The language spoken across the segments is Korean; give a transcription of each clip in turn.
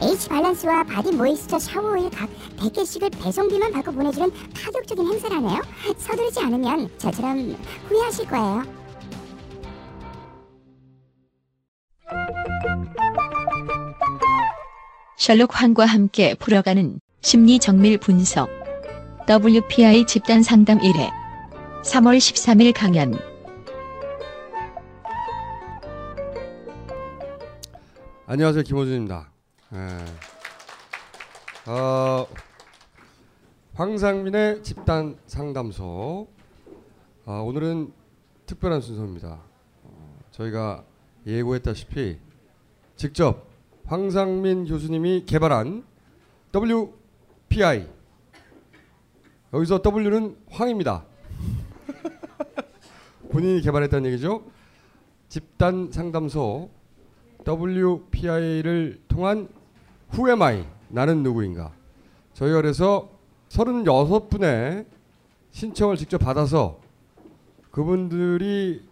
pH 밸런스와 body moisture 샤워 오일 각 100개씩을 배송비만 받고 보내주는 파격적인 행사라네요. 서두르지 않으면 저처럼 후회하실 거예요. 셜록 황과 함께 풀어가는 심리 정밀 분석 WPI 집단 상담 1회 3월 13일 강연 안녕하세요 김호준입니다. 예. 어, 황상민의 집단 상담소. 어, 오늘은 특별한 순서입니다. 어, 저희가 예고했다시피 직접 황상민 교수님이 개발한 WPI 여기서 W는 황입니다. 본인이 개발했다는 얘기죠. 집단 상담소 WPI를 통한 Who am I? 나는 누구인가? 저희가 그래서 36분의 신청을 직접 받아서 그분들이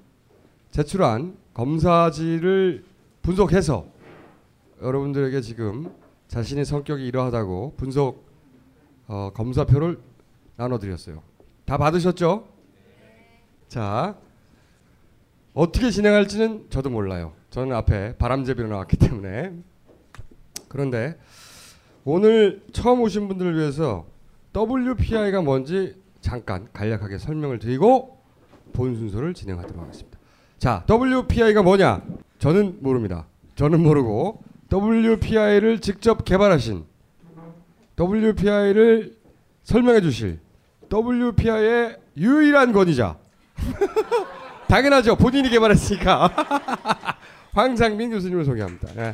제출한 검사지를 분석해서 여러분들에게 지금 자신의 성격이 이러하다고 분석 어, 검사표를 나눠드렸어요. 다 받으셨죠? 자, 어떻게 진행할지는 저도 몰라요. 저는 앞에 바람제비로 나왔기 때문에. 그런데 오늘 처음 오신 분들을 위해서 WPI가 뭔지 잠깐 간략하게 설명을 드리고 본 순서를 진행하도록 하겠습니다. 자, WPI가 뭐냐? 저는 모릅니다. 저는 모르고 WPI를 직접 개발하신 WPI를 설명해 주실 WPI의 유일한 권위자. 당연하죠. 본인이 개발했으니까. 황상민 교수님을 소개합니다. 예.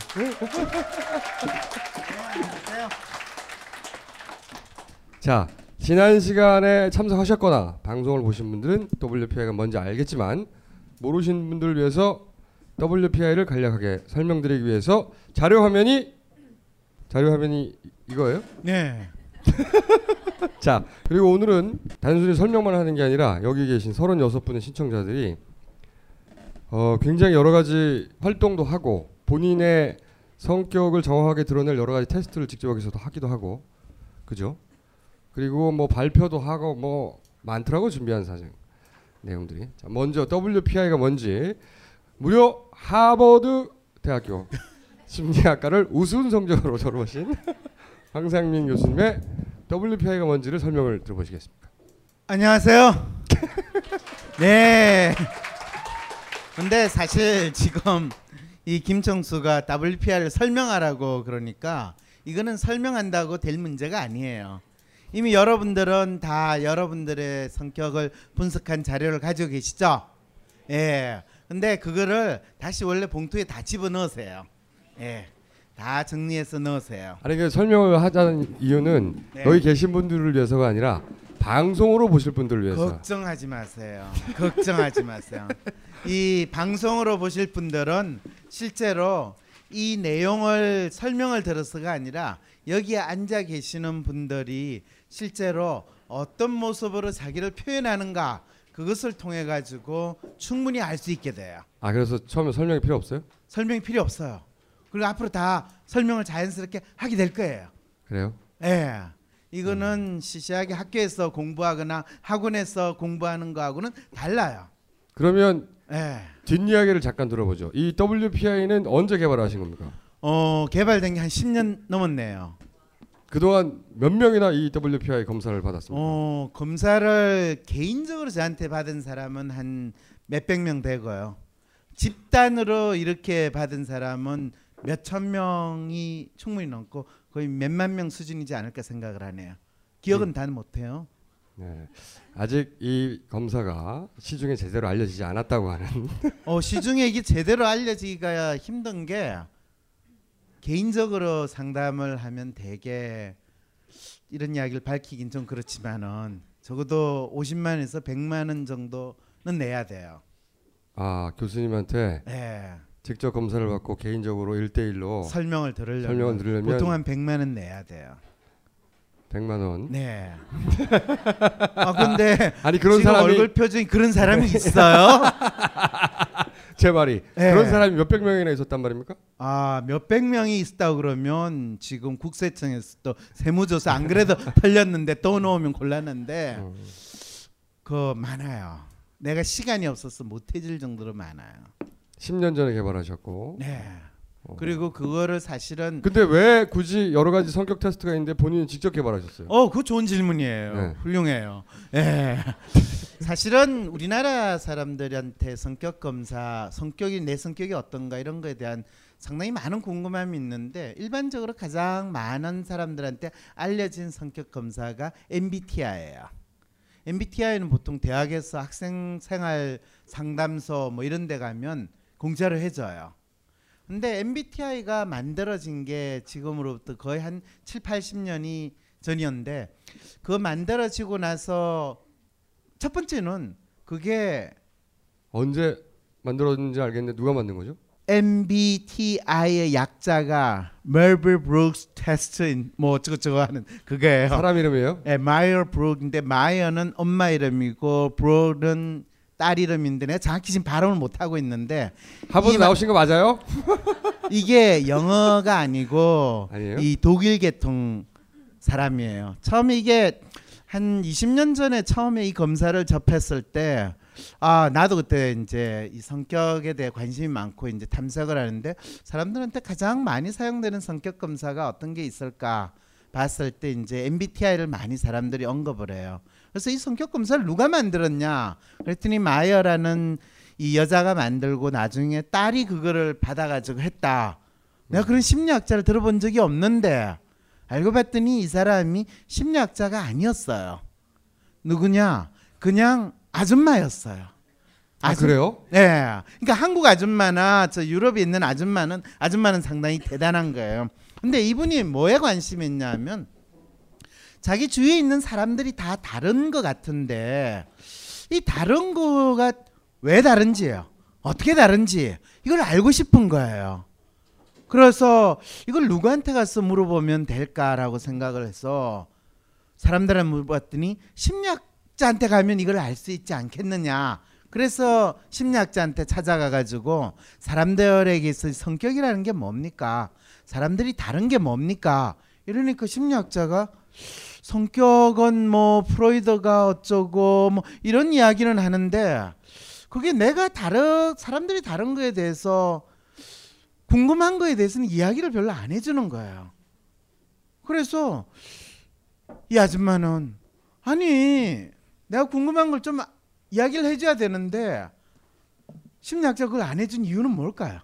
자, 지난 시간에 참석하셨거나 방송을 보신 분들은 WPI가 뭔지 알겠지만 모르신 분들을 위해서 WPI를 간략하게 설명드리기 위해서 자료 화면이 자료 화면이 이거예요? 네. 자, 그리고 오늘은 단순히 설명만 하는 게 아니라 여기 계신 36분의 신청자들이 어, 굉장히 여러 가지 활동도 하고 본인의 성격을 정확하게 드러낼 여러 가지 테스트를 직접 여기서도 하기도 하고 그죠? 그리고 뭐 발표도 하고 뭐 많더라고 준비한 사정 내용들이. 자, 먼저 WPI가 뭔지 무려 하버드 대학교 심리학과를 우수한 성적으로 졸업하신 황상민 교수님의 WPI가 뭔지를 설명을 들어보시겠습니까? 안녕하세요. 네. 근데 사실 지금 이 김청수가 WPR을 설명하라고 그러니까 이거는 설명한다고 될 문제가 아니에요. 이미 여러분들은 다 여러분들의 성격을 분석한 자료를 가지고 계시죠? 예. 근데 그거를 다시 원래 봉투에 다 집어넣으세요. 예. 다 정리해서 넣으세요. 아니 그 설명을 하자는 이유는 네. 여기 계신 분들을 위해서가 아니라 방송으로 보실 분들을 위해서. 걱정하지 마세요. 걱정하지 마세요. 이 방송으로 보실 분들은 실제로 이 내용을 설명을 들어서가 아니라 여기에 앉아 계시는 분들이 실제로 어떤 모습으로 자기를 표현하는가 그것을 통해 가지고 충분히 알 수 있게 돼요. 아 그래서 처음에 설명이 필요 없어요? 설명이 필요 없어요. 그리고 앞으로 다 설명을 자연스럽게 하게 될 거예요. 그래요? 예. 이거는 시시하게 학교에서 공부하거나 학원에서 공부하는 거하고는 달라요. 그러면 예. 뒷이야기를 잠깐 들어보죠. 이 WPI는 언제 개발하신 겁니까? 어, 개발된 게 한 10년 넘었네요. 그동안 몇 명이나 이 WPI 검사를 받았습니까? 어, 검사를 개인적으로 저한테 받은 사람은 한 몇백 명 되고요. 집단으로 이렇게 받은 사람은 몇 천 명이 충분히 넘고 거의 몇만 명 수준이지 않을까 생각을 하네요. 기억은 다 못해요. 네. 아직 이 검사가 시중에 제대로 알려지지 않았다고 하는 어, 시중에 이게 제대로 알려지기가 힘든 게 개인적으로 상담을 하면 되게 이런 이야기를 밝히긴 좀 그렇지만은 적어도 50만 원에서 100만 원 정도는 내야 돼요. 아 교수님한테 예. 직접 검사를 받고 개인적으로 1대1로 설명을 들으려면, 설명을 들으려면 보통 한 100만 원 내야 돼요. 100만 원. 네. 아 근데 아니 그런 사람이 얼굴 표정이 그런 사람이 있어요? 제 말이 예. 그런 사람이 몇백 명이나 있었단 말입니까? 아 몇백 명이 있다 그러면 지금 국세청에서 또 세무조사 안 그래도 털렸는데 또 넣으면 곤란한데 어. 그 많아요. 내가 시간이 없어서 못 해줄 정도로 많아요. 10년 전에 개발하셨고. 네. 어. 그리고 그거를 사실은 근데 왜 굳이 여러 가지 성격 테스트가 있는데 본인은 직접 개발하셨어요? 어, 그거 좋은 질문이에요. 네. 훌륭해요. 예. 사실은 우리나라 사람들한테 성격 검사, 성격이 내 성격이 어떤가 이런 거에 대한 상당히 많은 궁금함이 있는데 일반적으로 가장 많은 사람들한테 알려진 성격 검사가 MBTI예요. MBTI는 보통 대학에서 학생 생활 상담소 뭐 이런 데 가면 공짜로 해줘요. 근데 MBTI가 만들어진 게 지금으로부터 거의 한 7, 80년이 전이었는데 그거 만들어지고 나서 첫 번째는 그게 언제 만들어졌는지 알겠는데 누가 만든 거죠? MBTI의 약자가 멜버 브룩스 테스트 뭐 어쩌고 저쩌고 하는 그거예요. 사람 이름이에요? 예, 마이어 브룩인데 마이어는 엄마 이름이고 브룩은 딸 이름인데 내가 정확히 지금 발음을 못 하고 있는데 하버드 나오신 거 맞아요? 이게 영어가 아니고 아니에요? 이 독일 계통 사람이에요. 처음에 이게 한 20년 전에 처음에 이 검사를 접했을 때 아, 나도 그때 이제 이 성격에 대해 관심이 많고 이제 탐색을 하는데 사람들한테 가장 많이 사용되는 성격 검사가 어떤 게 있을까 봤을 때 이제 MBTI를 많이 사람들이 언급을 해요. 그래서 이 성격 검사를 누가 만들었냐? 그랬더니 마이어라는 이 여자가 만들고 나중에 딸이 그거를 받아가지고 했다. 내가 그런 심리학자를 들어본 적이 없는데 알고 봤더니 이 사람이 심리학자가 아니었어요. 누구냐? 그냥 아줌마였어요. 아 아줌- 그래요? 네. 그러니까 한국 아줌마나 저 유럽에 있는 아줌마는 아줌마는 상당히 대단한 거예요. 근데 이분이 뭐에 관심이 있냐면 자기 주위에 있는 사람들이 다 다른 것 같은데 이 다른 거가 왜 다른지요? 어떻게 다른지 이걸 알고 싶은 거예요. 그래서 이걸 누구한테 가서 물어보면 될까라고 생각을 해서 사람들한테 물어봤더니 심리학자한테 가면 이걸 알 수 있지 않겠느냐. 그래서 심리학자한테 찾아가 가지고 사람들에게서 성격이라는 게 뭡니까? 사람들이 다른 게 뭡니까? 이러니까 심리학자가 성격은 뭐 프로이드가 어쩌고 뭐 이런 이야기는 하는데 그게 내가 다른 사람들이 다른 거에 대해서 궁금한 거에 대해서는 이야기를 별로 안 해주는 거예요. 그래서 이 아줌마는 아니 내가 궁금한 걸 좀 이야기를 해줘야 되는데 심리학자 그걸 안 해준 이유는 뭘까요?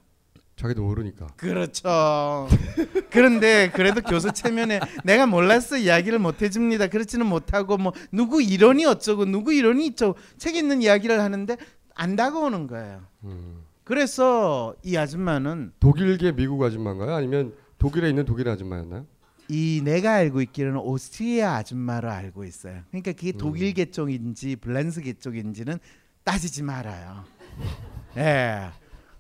자기도 모르니까. 그렇죠. 그런데 그래도 교수 체면에 내가 몰라서 이야기를 못 해줍니다. 그렇지는 못하고 뭐 누구 이론이 어쩌고 누구 이론이 있죠. 책 있는 이야기를 하는데 안 다가오는 거예요. 음. 그래서 이 아줌마는 독일계 미국 아줌마인가요? 아니면 독일에 있는 독일 아줌마였나요? 이 내가 알고 있기로는 오스트리아 아줌마로 알고 있어요. 그러니까 그게 음. 독일 계 쪽인지 블란스 계 쪽인지는 따지지 말아요. 예.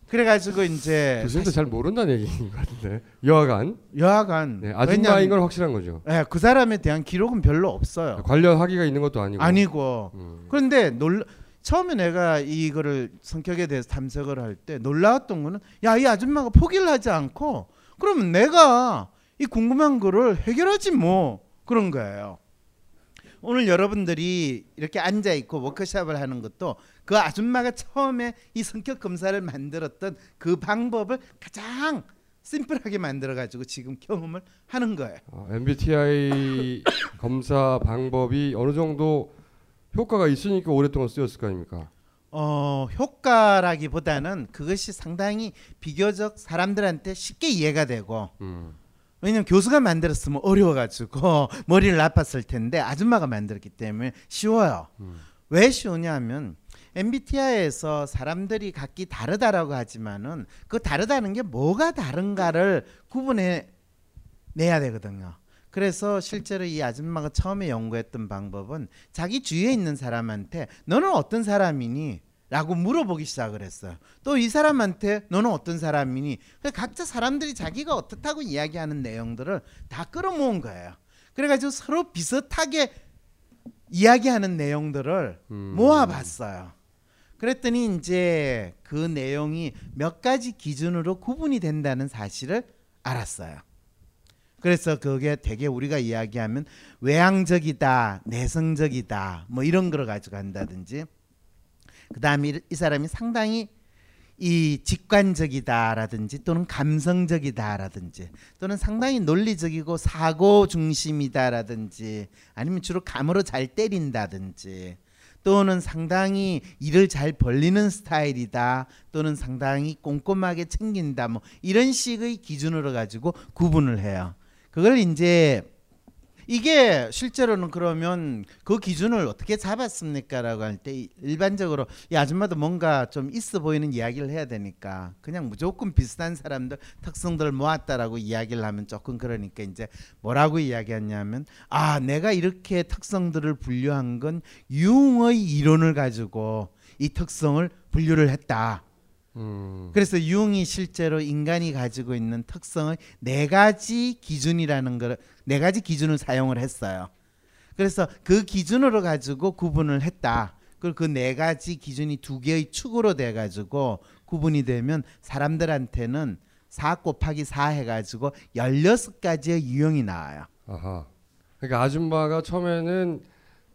그래가지고 이제 교수님도 잘 모른다는 얘기인 것 같은데. 여하간 여하간 네, 아줌마인 건 확실한 거죠. 예, 그 사람에 대한 기록은 별로 없어요. 관련 학위가 있는 것도 아니고. 아니고 음. 그런데 놀 처음에 내가 이거를 성격에 대해서 탐색을 할 때 놀라웠던 거는 야 이 아줌마가 포기를 하지 않고 그러면 내가 이 궁금한 거를 해결하지 뭐 그런 거예요. 오늘 여러분들이 이렇게 앉아 있고 워크숍을 하는 것도 그 아줌마가 처음에 이 성격 검사를 만들었던 그 방법을 가장 심플하게 만들어 가지고 지금 경험을 하는 거예요. 어, MBTI 검사 방법이 어느 정도 효과가 있으니까 오랫동안 쓰였을 거 아닙니까? 어, 효과라기보다는 그것이 상당히 비교적 사람들한테 쉽게 이해가 되고 음. 왜냐면 교수가 만들었으면 어려워가지고 머리를 아팠을 텐데 아줌마가 만들었기 때문에 쉬워요. 음. 왜 쉬우냐면 MBTI에서 사람들이 각기 다르다라고 하지만은 그 다르다는 게 뭐가 다른가를 구분해 내야 되거든요. 그래서 실제로 이 아줌마가 처음에 연구했던 방법은 자기 주위에 있는 사람한테 너는 어떤 사람이니? 라고 물어보기 시작을 했어요. 또 이 사람한테 너는 어떤 사람이니? 그래서 각자 사람들이 자기가 어떻다고 이야기하는 내용들을 다 끌어모은 거예요. 그래가지고 서로 비슷하게 이야기하는 내용들을 음. 모아봤어요. 그랬더니 이제 그 내용이 몇 가지 기준으로 구분이 된다는 사실을 알았어요. 그래서 그게 되게 우리가 이야기하면 외향적이다, 내성적이다, 뭐 이런 걸 가지고 한다든지, 그 다음에 이- 이 사람이 상당히 이 직관적이다라든지 또는 감성적이다라든지 또는 상당히 논리적이고 사고 중심이다라든지 아니면 주로 감으로 잘 때린다든지 또는 상당히 일을 잘 벌리는 스타일이다 또는 상당히 꼼꼼하게 챙긴다 뭐 이런 식의 기준으로 가지고 구분을 해요. 그걸 이제 이게 실제로는 그러면 그 기준을 어떻게 잡았습니까라고 할 때 일반적으로 이 아줌마도 뭔가 좀 있어 보이는 이야기를 해야 되니까 그냥 무조건 비슷한 사람들 특성들을 모았다라고 이야기를 하면 조금 그러니까 이제 뭐라고 이야기했냐면 아 내가 이렇게 특성들을 분류한 건 융의 이론을 가지고 이 특성을 분류를 했다. 음. 그래서 융이 실제로 인간이 가지고 있는 특성의 네 가지 기준이라는 걸 네 가지 기준을 사용을 했어요. 그래서 그 기준으로 가지고 구분을 했다. 그리고 그 네 가지 기준이 두 개의 축으로 돼 가지고 구분이 되면 사람들한테는 4 곱하기 4 해가지고 16가지의 유형이 나와요. 아하. 그러니까 아줌마가 처음에는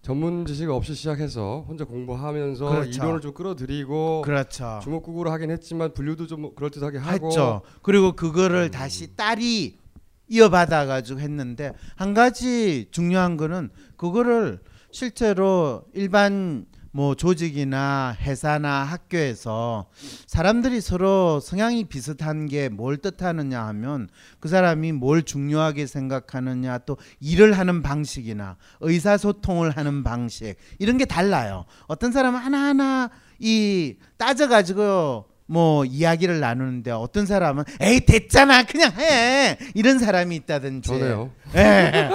전문 지식 없이 시작해서 혼자 공부하면서 그렇죠. 이론을 좀 끌어들이고 그렇죠. 주먹구구로 하긴 했지만 분류도 좀 그럴듯하게 하고 했죠. 그리고 그거를 음. 다시 딸이 이어받아 가지고 했는데 한 가지 중요한 거는 그거를 실제로 일반 뭐 조직이나 회사나 학교에서 사람들이 서로 성향이 비슷한 게 뭘 뜻하느냐 하면 그 사람이 뭘 중요하게 생각하느냐 또 일을 하는 방식이나 의사소통을 하는 방식 이런 게 달라요. 어떤 사람은 하나하나 이 따져가지고 뭐 이야기를 나누는데 어떤 사람은 에이 됐잖아 그냥 해 이런 사람이 있다든지 저네요. 예.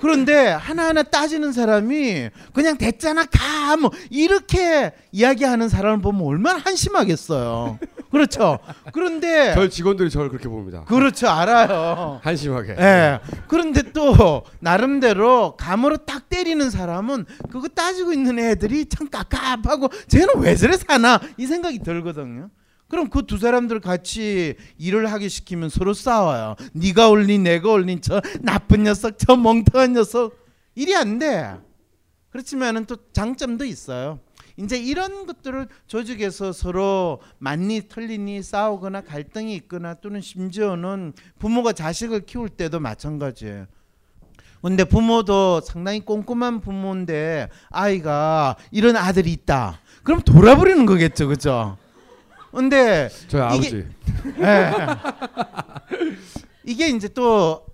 그런데 하나하나 따지는 사람이 그냥 됐잖아 가 뭐 이렇게 이야기하는 사람을 보면 얼마나 한심하겠어요. 그렇죠. 그런데 저희 직원들이 저를 그렇게 봅니다. 그렇죠 알아요. 한심하게. 예. 그런데 또 나름대로 감으로 딱 때리는 사람은 그거 따지고 있는 애들이 참 깝깝하고 쟤는 왜 저래 사나 이 생각이 들거든요. 그럼 그 두 사람들 같이 일을 하게 시키면 서로 싸워요. 네가 올린 내가 올린 저 나쁜 녀석 저 멍청한 녀석 일이 안 돼. 그렇지만은 또 장점도 있어요. 이제 이런 것들을 조직에서 서로 맞니 틀리니 싸우거나 갈등이 있거나 또는 심지어는 부모가 자식을 키울 때도 마찬가지예요. 근데 부모도 상당히 꼼꼼한 부모인데 아이가 이런 아들이 있다. 그럼 돌아버리는 거겠죠, 그죠? 근데 저희 아버지. 이게- 예. 이게 이제 또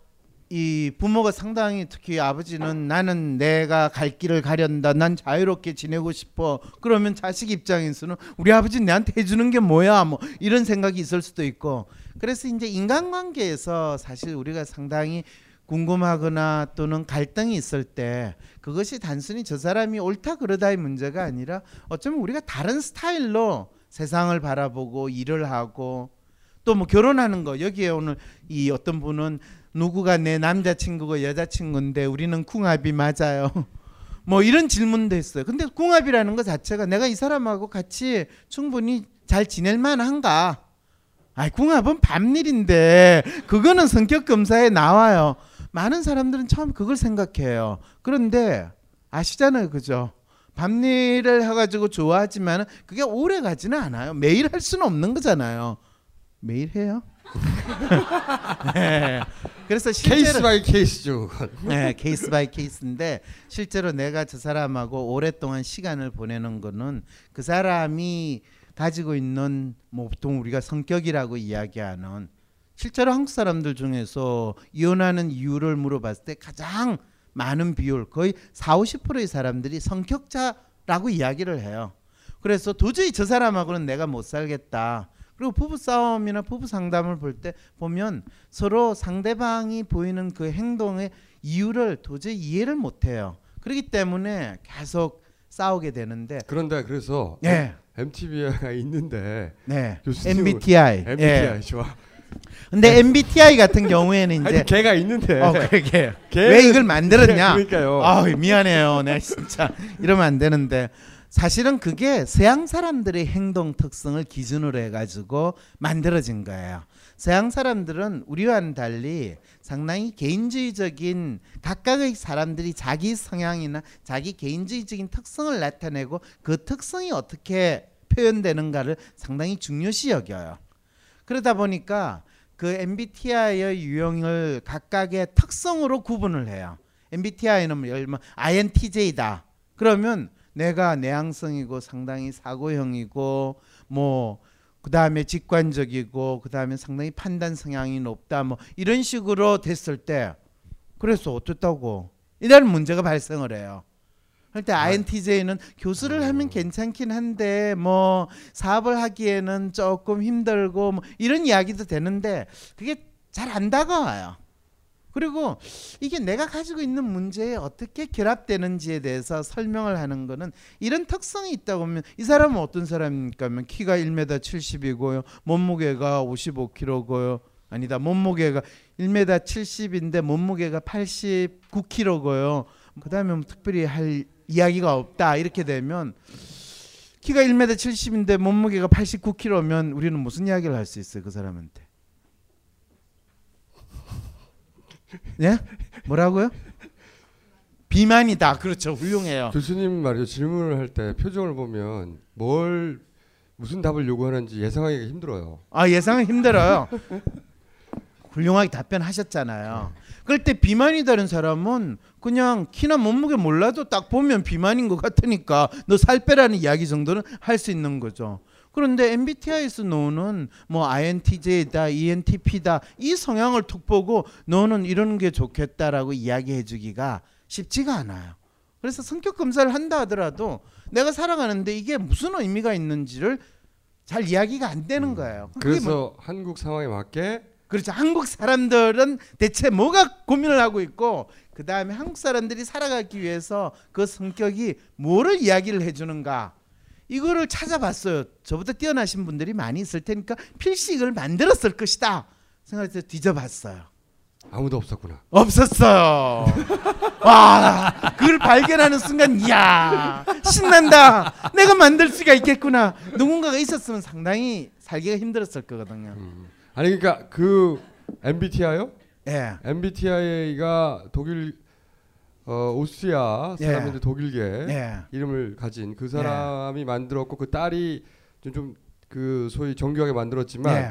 이 부모가 상당히 특히 아버지는 나는 내가 갈 길을 가련다. 난 자유롭게 지내고 싶어. 그러면 자식 입장에서는 우리 아버지 내한테 해주는 게 뭐야? 뭐 이런 생각이 있을 수도 있고. 그래서 이제 인간관계에서 사실 우리가 상당히 궁금하거나 또는 갈등이 있을 때 그것이 단순히 저 사람이 옳다 그러다의 문제가 아니라 어쩌면 우리가 다른 스타일로 세상을 바라보고 일을 하고 또 뭐 결혼하는 거 여기에 오늘 이 어떤 분은 누구가 내 남자친구고 여자친구인데 우리는 궁합이 맞아요. 뭐 이런 질문도 했어요. 근데 궁합이라는 것 자체가 내가 이 사람하고 같이 충분히 잘 지낼 만한가? 아이 궁합은 밤일인데 그거는 성격 검사에 나와요. 많은 사람들은 처음 그걸 생각해요. 그런데 아시잖아요, 그죠? 밤일을 해가지고 좋아하지만 그게 오래 가지는 않아요. 매일 할 수는 없는 거잖아요. 매일 해요? 네. 그래서 실제로 case by case죠. 네, case by case인데 실제로 내가 저 사람하고 오랫동안 시간을 보내는 거는 그 사람이 가지고 있는 뭐 보통 우리가 성격이라고 이야기하는 실제로 한국 사람들 중에서 이혼하는 이유를 물어봤을 때 가장 많은 비율 거의 4, 50%의 사람들이 성격 차라고 이야기를 해요. 그래서 도저히 저 사람하고는 내가 못 살겠다. 그리고 부부 싸움이나 부부 상담을 볼 때 보면 서로 상대방이 보이는 그 행동의 이유를 도저히 이해를 못 해요. 그렇기 때문에 계속 싸우게 되는데 그런데 그래서 네. MTV가 있는데 네. MBTI. MBTI 예. 좋아. 근데 MBTI 같은 경우에는 아니 이제 걔가 있는데. 어 그러게 걔- 왜 이걸 만들었냐? 그러니까요. 아 미안해요. 내가 진짜 이러면 안 되는데 사실은 그게 서양 사람들의 행동 특성을 기준으로 해가지고 만들어진 거예요. 서양 사람들은 우리와는 달리 상당히 개인주의적인 각각의 사람들이 자기 성향이나 자기 개인주의적인 특성을 나타내고 그 특성이 어떻게 표현되는가를 상당히 중요시 여겨요. 그러다 보니까 그 MBTI의 유형을 각각의 특성으로 구분을 해요. MBTI는 뭐 예를 INTJ다. 그러면 내가 내향성이고 상당히 사고형이고 뭐 그다음에 직관적이고 그다음에 상당히 판단 성향이 높다 뭐 이런 식으로 됐을 때 그래서 어떻다고 이런 문제가 발생을 해요. 그럴 때 INTJ는 교수를 하면 괜찮긴 한데 뭐 사업을 하기에는 조금 힘들고 뭐 이런 이야기도 되는데 그게 잘 안 다가와요. 그리고 이게 내가 가지고 있는 문제에 어떻게 결합되는지에 대해서 설명을 하는 거는 이런 특성이 있다고 하면 이 사람은 어떤 사람입니까? 하면 키가 1m 70이고요. 몸무게가 55kg고요. 아니다. 몸무게가 1m 70인데 몸무게가 89kg고요. 그다음에 뭐 특별히 할 이야기가 없다. 이렇게 되면 키가 1m 70인데 몸무게가 89kg면 우리는 무슨 이야기를 할 수 있어요, 그 사람한테? 예? 뭐라고요? 비만이다. 그렇죠. 훌륭해요. 교수님 말이죠. 질문을 할 때 표정을 보면 뭘 무슨 답을 요구하는지 예상하기가 힘들어요. 아 예상은 힘들어요. 훌륭하게 답변하셨잖아요. 그럴 때 비만이다는 사람은 그냥 키나 몸무게 몰라도 딱 보면 비만인 것 같으니까 너 살 빼라는 이야기 정도는 할 수 있는 거죠. 그런데 MBTI에서 너는 뭐 INTJ다, ENTP다 이 성향을 툭 보고 너는 이런 게 좋겠다라고 이야기해 주기가 쉽지가 않아요. 그래서 성격 검사를 한다 하더라도 내가 살아가는데 이게 무슨 의미가 있는지를 잘 이야기가 안 되는 거예요. 그게 그래서 뭐- 한국 상황에 맞게 그렇죠. 한국 사람들은 대체 뭐가 고민을 하고 있고 그 다음에 한국 사람들이 살아가기 위해서 그 성격이 뭐를 이야기를 해주는가 이거를 찾아봤어요. 저보다 뛰어나신 분들이 많이 있을 테니까 필식을 만들었을 것이다 생각해서 뒤져봤어요. 아무도 없었구나. 없었어요. 와, 그걸 발견하는 순간, 이야, 신난다. 내가 만들 수가 있겠구나. 누군가가 있었으면 상당히 살기가 힘들었을 거거든요. 아니 그러니까 그 MBTI요? 예. MBTI가 독일 어, 오스트리아 예. 사람인데 독일계 예. 이름을 가진 그 사람이 만들었고 그 딸이 좀 그 소위 정교하게 만들었지만 예.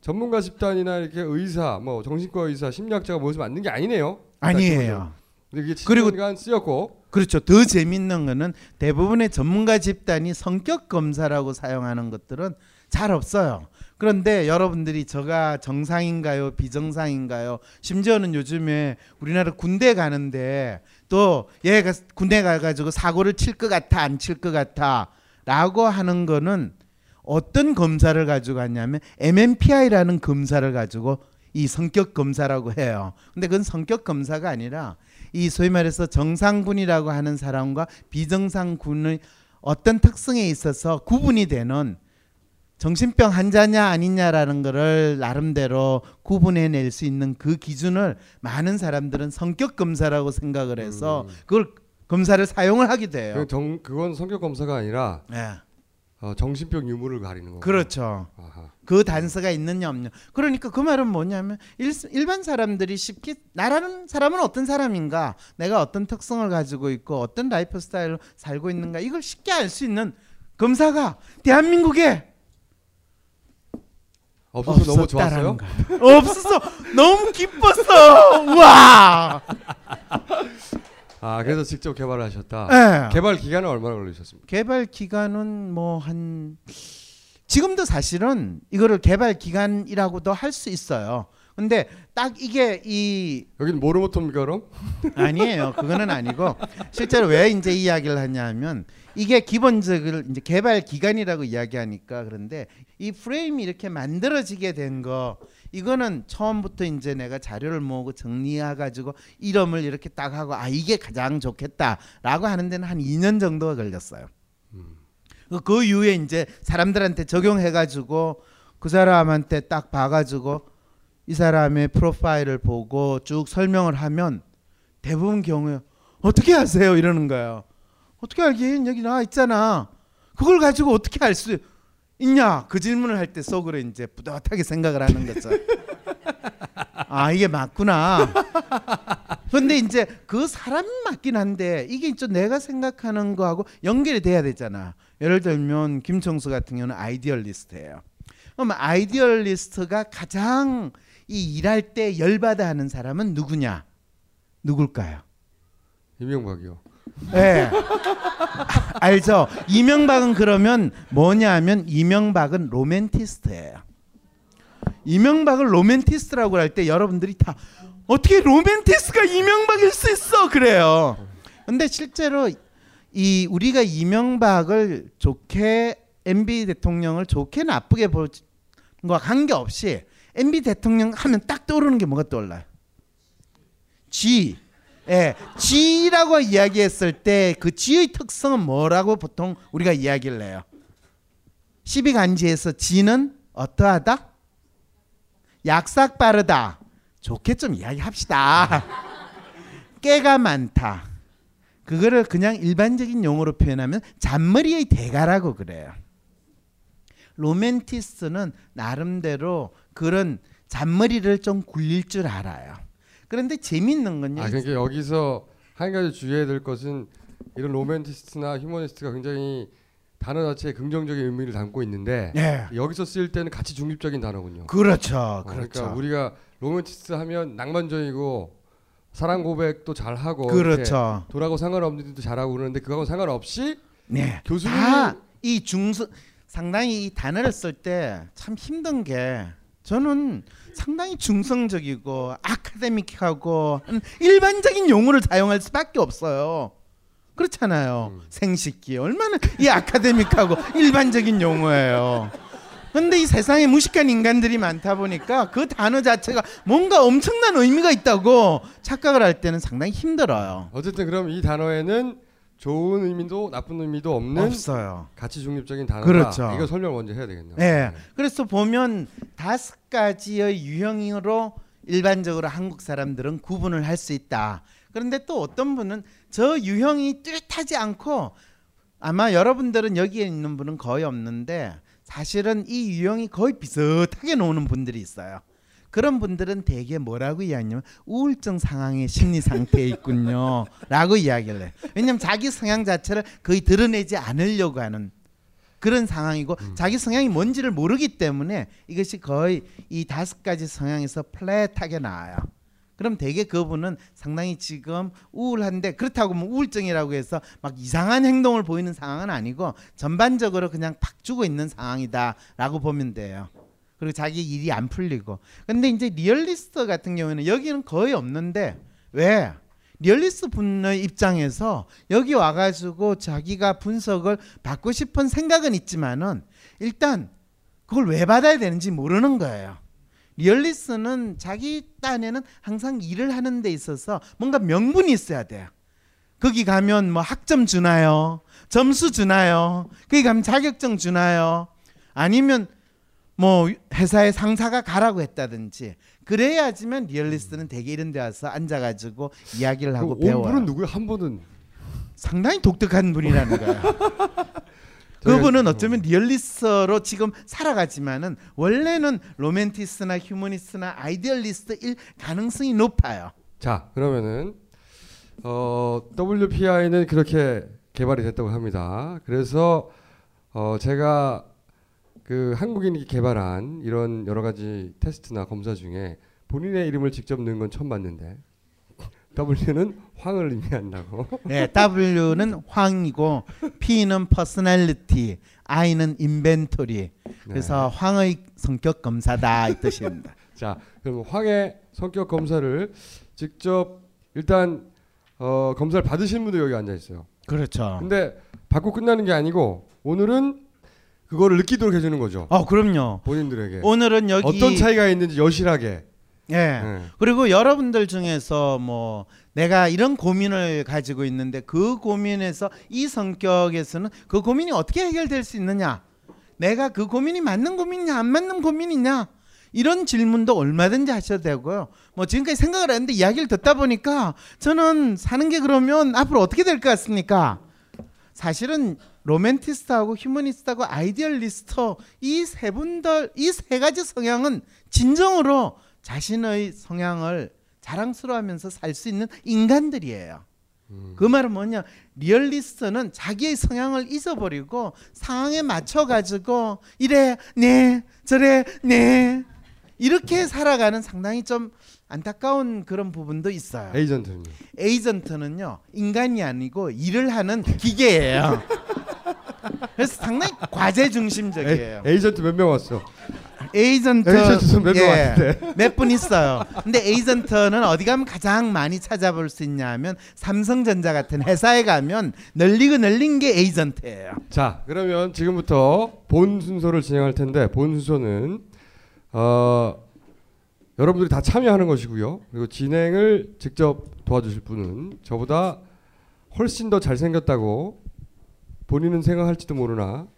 전문가 집단이나 이렇게 의사, 뭐 정신과 의사, 심리학자가 모여서 만든 게 아니네요. 아니에요. 이게 그리고- 7년간 쓰였고 그렇죠. 더 재밌는 거는 대부분의 전문가 집단이 성격 검사라고 사용하는 것들은 잘 없어요. 그런데 여러분들이 저가 정상인가요, 비정상인가요? 심지어는 요즘에 우리나라 군대 가는데 또 얘가 군대 가가지고 사고를 칠 것 같아, 안 칠 것 같아 라고 하는 거는 어떤 검사를 가지고 갔냐면 MMPI라는 검사를 가지고 이 성격 검사라고 해요. 근데 그건 성격 검사가 아니라 이 소위 말해서 정상군이라고 하는 사람과 비정상군의 어떤 특성에 있어서 구분이 되는 정신병 환자냐 아니냐라는 거를 나름대로 구분해낼 수 있는 그 기준을 많은 사람들은 성격 검사라고 생각을 해서 그걸 검사를 사용을 하게 돼요. 그 정, 그건 성격 검사가 아니라 예. 어, 정신병 유무를 가리는 거고. 그렇죠. 아하. 그 단서가 있느냐 없느냐. 그러니까 그 말은 뭐냐면 일, 일반 사람들이 쉽게 나라는 사람은 어떤 사람인가, 내가 어떤 특성을 가지고 있고 어떤 라이프 스타일로 살고 있는가 이걸 쉽게 알 수 있는 검사가 대한민국에 없어서 너무 좋았어요. 없었어. 너무 기뻤어. 우와. 아 그래서 직접 개발을 하셨다. 예. 개발 기간은 얼마나 걸리셨습니까? 개발 기간은 뭐 한 지금도 사실은 이거를 개발 기간이라고도 할 수 있어요. 근데 딱 이게 이 여기는 모르모토입니까 그럼? 아니에요. 그거는 아니고 실제로 왜 이제 이 이야기를 하냐면 이게 기본적으로 이제 개발 기간이라고 이야기하니까 그런데 이 프레임이 이렇게 만들어지게 된 거 이거는 처음부터 이제 내가 자료를 모으고 정리해 가지고 이름을 이렇게 딱 하고 아 이게 가장 좋겠다라고 하는 데는 한 2년 정도가 걸렸어요. 그- 그 이후에 이제 사람들한테 적용해 가지고 그 사람한테 딱 봐 가지고 이 사람의 프로파일을 보고 쭉 설명을 하면 대부분 경우에 어떻게 아세요 이러는 거예요. 어떻게 알긴 여기 나와 있잖아. 그걸 가지고 어떻게 알 수 있냐? 그 질문을 할 때 속으로 이제 뿌듯하게 생각을 하는 거죠. 아 이게 맞구나. 근데 이제 그 사람이 맞긴 한데 이게 좀 내가 생각하는 거하고 연결이 돼야 되잖아. 예를 들면 김총수 같은 경우는 idealist예요. 그럼 idealist가 가장 이 일할 때 열받아 하는 사람은 누구냐? 누굴까요? 이명박이요. 예. 알죠? 이명박은 그러면 뭐냐면 이명박은 로맨티스트예요. 이명박을 로맨티스트라고 할 때 여러분들이 다 어떻게 로맨티스트가 이명박일 수 있어 그래요. 근데 실제로 이 우리가 이명박을 좋게 MB 대통령을 좋게 나쁘게 보는 거와 관계없이 MB 대통령 하면 딱 떠오르는 게 뭐가 떠올라요? G. 예, G라고 이야기했을 때 그 G의 특성은 뭐라고 보통 우리가 이야기를 해요? 12간지에서 G는 어떠하다? 약삭 빠르다. 좋게 좀 이야기합시다. 꾀가 많다. 그거를 그냥 일반적인 용어로 표현하면 잔머리의 대가라고 그래요. 로맨티스트는 나름대로 그런 잔머리를 좀 굴릴 줄 알아요. 그런데 재밌는 건요. 아 그러니까 여기서 한 가지 주의해야 될 것은 이런 로맨티스트나 휴머니스트가 굉장히 단어 자체에 긍정적인 의미를 담고 있는데 예. 여기서 쓰일 때는 가치 중립적인 단어군요. 그렇죠. 어, 그렇죠. 그러니까 우리가 로맨티스트 하면 낭만적이고 사랑 고백도 잘 하고 이렇게 그렇죠. 돌하고 상관없는 데도 잘하고 그러는데 그거하고 상관없이 네. 교수님 다이 중서 상당히 이 단어를 쓸 때 참 힘든 게 저는 상당히 중성적이고 academic하고 한 일반적인 용어를 사용할 수밖에 없어요. 그렇잖아요. 음. 생식기 얼마나 이 academic하고 일반적인 용어예요. 근데 이 세상에 무식한 인간들이 많다 보니까 그 단어 자체가 뭔가 엄청난 의미가 있다고 착각을 할 때는 상당히 힘들어요. 어쨌든 그럼 이 단어에는 좋은 의미도 나쁜 의미도 없는 없어요. 가치 중립적인 단어다. 그렇죠. 이거 설명 먼저 해야 되겠네요. 네. 그래서 보면 다섯 가지의 유형으로 일반적으로 한국 사람들은 구분을 할 수 있다. 그런데 또 어떤 분은 저 유형이 뚜렷하지 않고 아마 여러분들은 여기에 있는 분은 거의 없는데 사실은 이 유형이 거의 비슷하게 노는 분들이 있어요. 그런 분들은 대개 뭐라고 이야기하냐면 우울증 상황의 심리 상태에 있군요 라고 이야기를 해요. 왜냐하면 자기 성향 자체를 거의 드러내지 않으려고 하는 그런 상황이고 자기 성향이 뭔지를 모르기 때문에 이것이 거의 이 다섯 가지 성향에서 플랫하게 나와요. 그럼 대개 그분은 상당히 지금 우울한데 그렇다고 뭐 우울증이라고 해서 막 이상한 행동을 보이는 상황은 아니고 전반적으로 그냥 팍 주고 있는 상황이다라고 보면 돼요. 그리고 자기 일이 안 풀리고. 근데 이제 리얼리스트 같은 경우에는 여기는 거의 없는데 왜? 리얼리스트 분의 입장에서 여기 와가지고 자기가 분석을 받고 싶은 생각은 있지만은 일단 그걸 왜 받아야 되는지 모르는 거예요. 리얼리스트는 자기 딴에는 항상 일을 하는 데 있어서 뭔가 명분이 있어야 돼요. 거기 가면 뭐 학점 주나요? 점수 주나요? 거기 가면 자격증 주나요? 아니면 뭐 회사의 상사가 가라고 했다든지 그래야지만 리얼리스트는 대개 이런 데 와서 앉아가지고 이야기를 하고 그 배워요. 온 분은 누구야? 한 분은 상당히 독특한 분이라는 거예요. 그분은 어쩌면 리얼리스트로 지금 살아가지만은 원래는 로맨티스트나 휴머니스트나 아이디얼리스트일 가능성이 높아요. 자 그러면은 어, WPI는 그렇게 개발이 됐다고 합니다. 그래서 어, 제가 그 한국인이 개발한 이런 여러 가지 테스트나 검사 중에 본인의 이름을 직접 넣은 건 처음 봤는데 W는 황을 의미한다고. 네, W는 황이고 P는 personality, I는 inventory. 그래서 황의 성격 검사다 이 뜻입니다. 자, 그럼 황의 성격 검사를 직접 일단 어, 검사를 받으신 분도 여기 앉아 있어요. 그렇죠. 근데 받고 끝나는 게 아니고 오늘은 그거를 느끼도록 해주는 거죠. 어, 그럼요. 본인들에게 오늘은 여기 어떤 차이가 있는지 여실하게. 예. 네. 그리고 여러분들 중에서 뭐 내가 이런 고민을 가지고 있는데 그 고민에서 이 성격에서는 그 고민이 어떻게 해결될 수 있느냐? 내가 그 고민이 맞는 고민이냐 안 맞는 고민이냐? 이런 질문도 얼마든지 하셔도 되고요. 뭐 지금까지 생각을 했는데 이야기를 듣다 보니까 저는 사는 게 그러면 앞으로 어떻게 될 것 같습니까? 사실은 로맨티스트하고 휴머니스트하고 아이디얼리스트 이 세 분들 이 세 가지 성향은 진정으로 자신의 성향을 자랑스러워하면서 살 수 있는 인간들이에요. 그 말은 뭐냐? 리얼리스트는 자기의 성향을 잊어버리고 상황에 맞춰 가지고 이래 네 저래 네 이렇게 살아가는 상당히 좀 안타까운 그런 부분도 있어요. 에이전트는요. 에이전트는요 인간이 아니고 일을 하는 기계예요. 그래서 상당히 과제 중심적이에요. 에이, 에이전트 몇 명 왔어? 에이전트 에이전트 몇명 왔는데? 몇분 있어요. 근데 에이전트는 어디 가면 가장 많이 찾아볼 수 있냐면 삼성전자 같은 회사에 가면 널리고 널린 게 에이전트예요. 자, 그러면 지금부터 본 순서를 진행할 텐데 본 순서는 어, 여러분들이 다 참여하는 것이고요. 그리고 진행을 직접 도와주실 분은 저보다 훨씬 더 잘생겼다고 본인은 생각할지도 모르나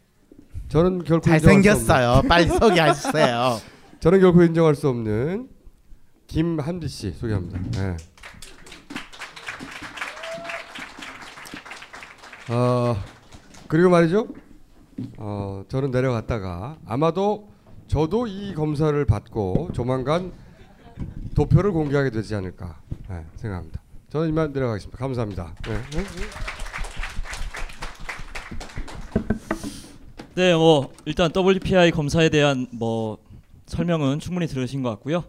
저는 결코 잘생겼어요. 빨리 소개하세요. 저는 결코 인정할 수 없는 김한디 씨 소개합니다. 네. 어, 그리고 말이죠. 어, 저는 내려갔다가 아마도 저도 이 검사를 받고 조만간 도표를 공개하게 되지 않을까 네, 생각합니다. 저는 이만 내려가겠습니다. 감사합니다. 네. 네, 뭐 일단 WPI 검사에 대한 뭐 설명은 충분히 들으신 것 같고요.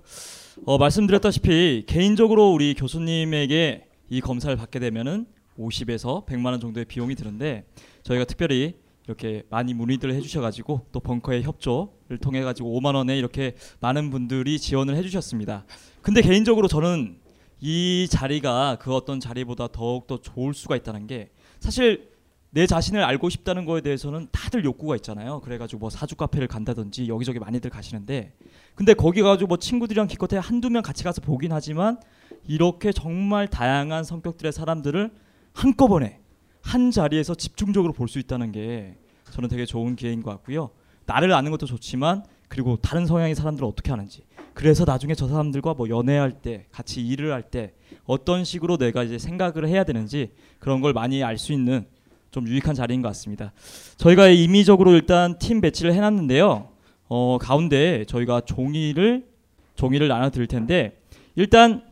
어, 말씀드렸다시피 개인적으로 우리 교수님에게 이 검사를 받게 되면은 50에서 100만 원 정도의 비용이 드는데 저희가 특별히 이렇게 많이 문의들 해주셔가지고 또 벙커의 협조를 통해 가지고 5만 원에 이렇게 많은 분들이 지원을 해주셨습니다. 근데 개인적으로 저는 이 자리가 그 어떤 자리보다 더욱 더 좋을 수가 있다는 게 사실 내 자신을 알고 싶다는 거에 대해서는 다들 욕구가 있잖아요. 그래가지고 뭐 사주 카페를 간다든지 여기저기 많이들 가시는데 근데 거기 가지고 뭐 친구들이랑 기껏해 한두 명 같이 가서 보긴 하지만 이렇게 정말 다양한 성격들의 사람들을 한꺼번에 한 자리에서 집중적으로 볼 수 있다는 게 저는 되게 좋은 기회인 것 같고요. 나를 아는 것도 좋지만 그리고 다른 성향의 사람들을 어떻게 하는지 그래서 나중에 저 사람들과 뭐 연애할 때 같이 일을 할 때 어떤 식으로 내가 이제 생각을 해야 되는지 그런 걸 많이 알 수 있는 좀 유익한 자리인 것 같습니다. 저희가 임의적으로 일단 팀 배치를 해놨는데요. 어, 가운데 저희가 종이를 종이를 나눠 드릴 텐데 일단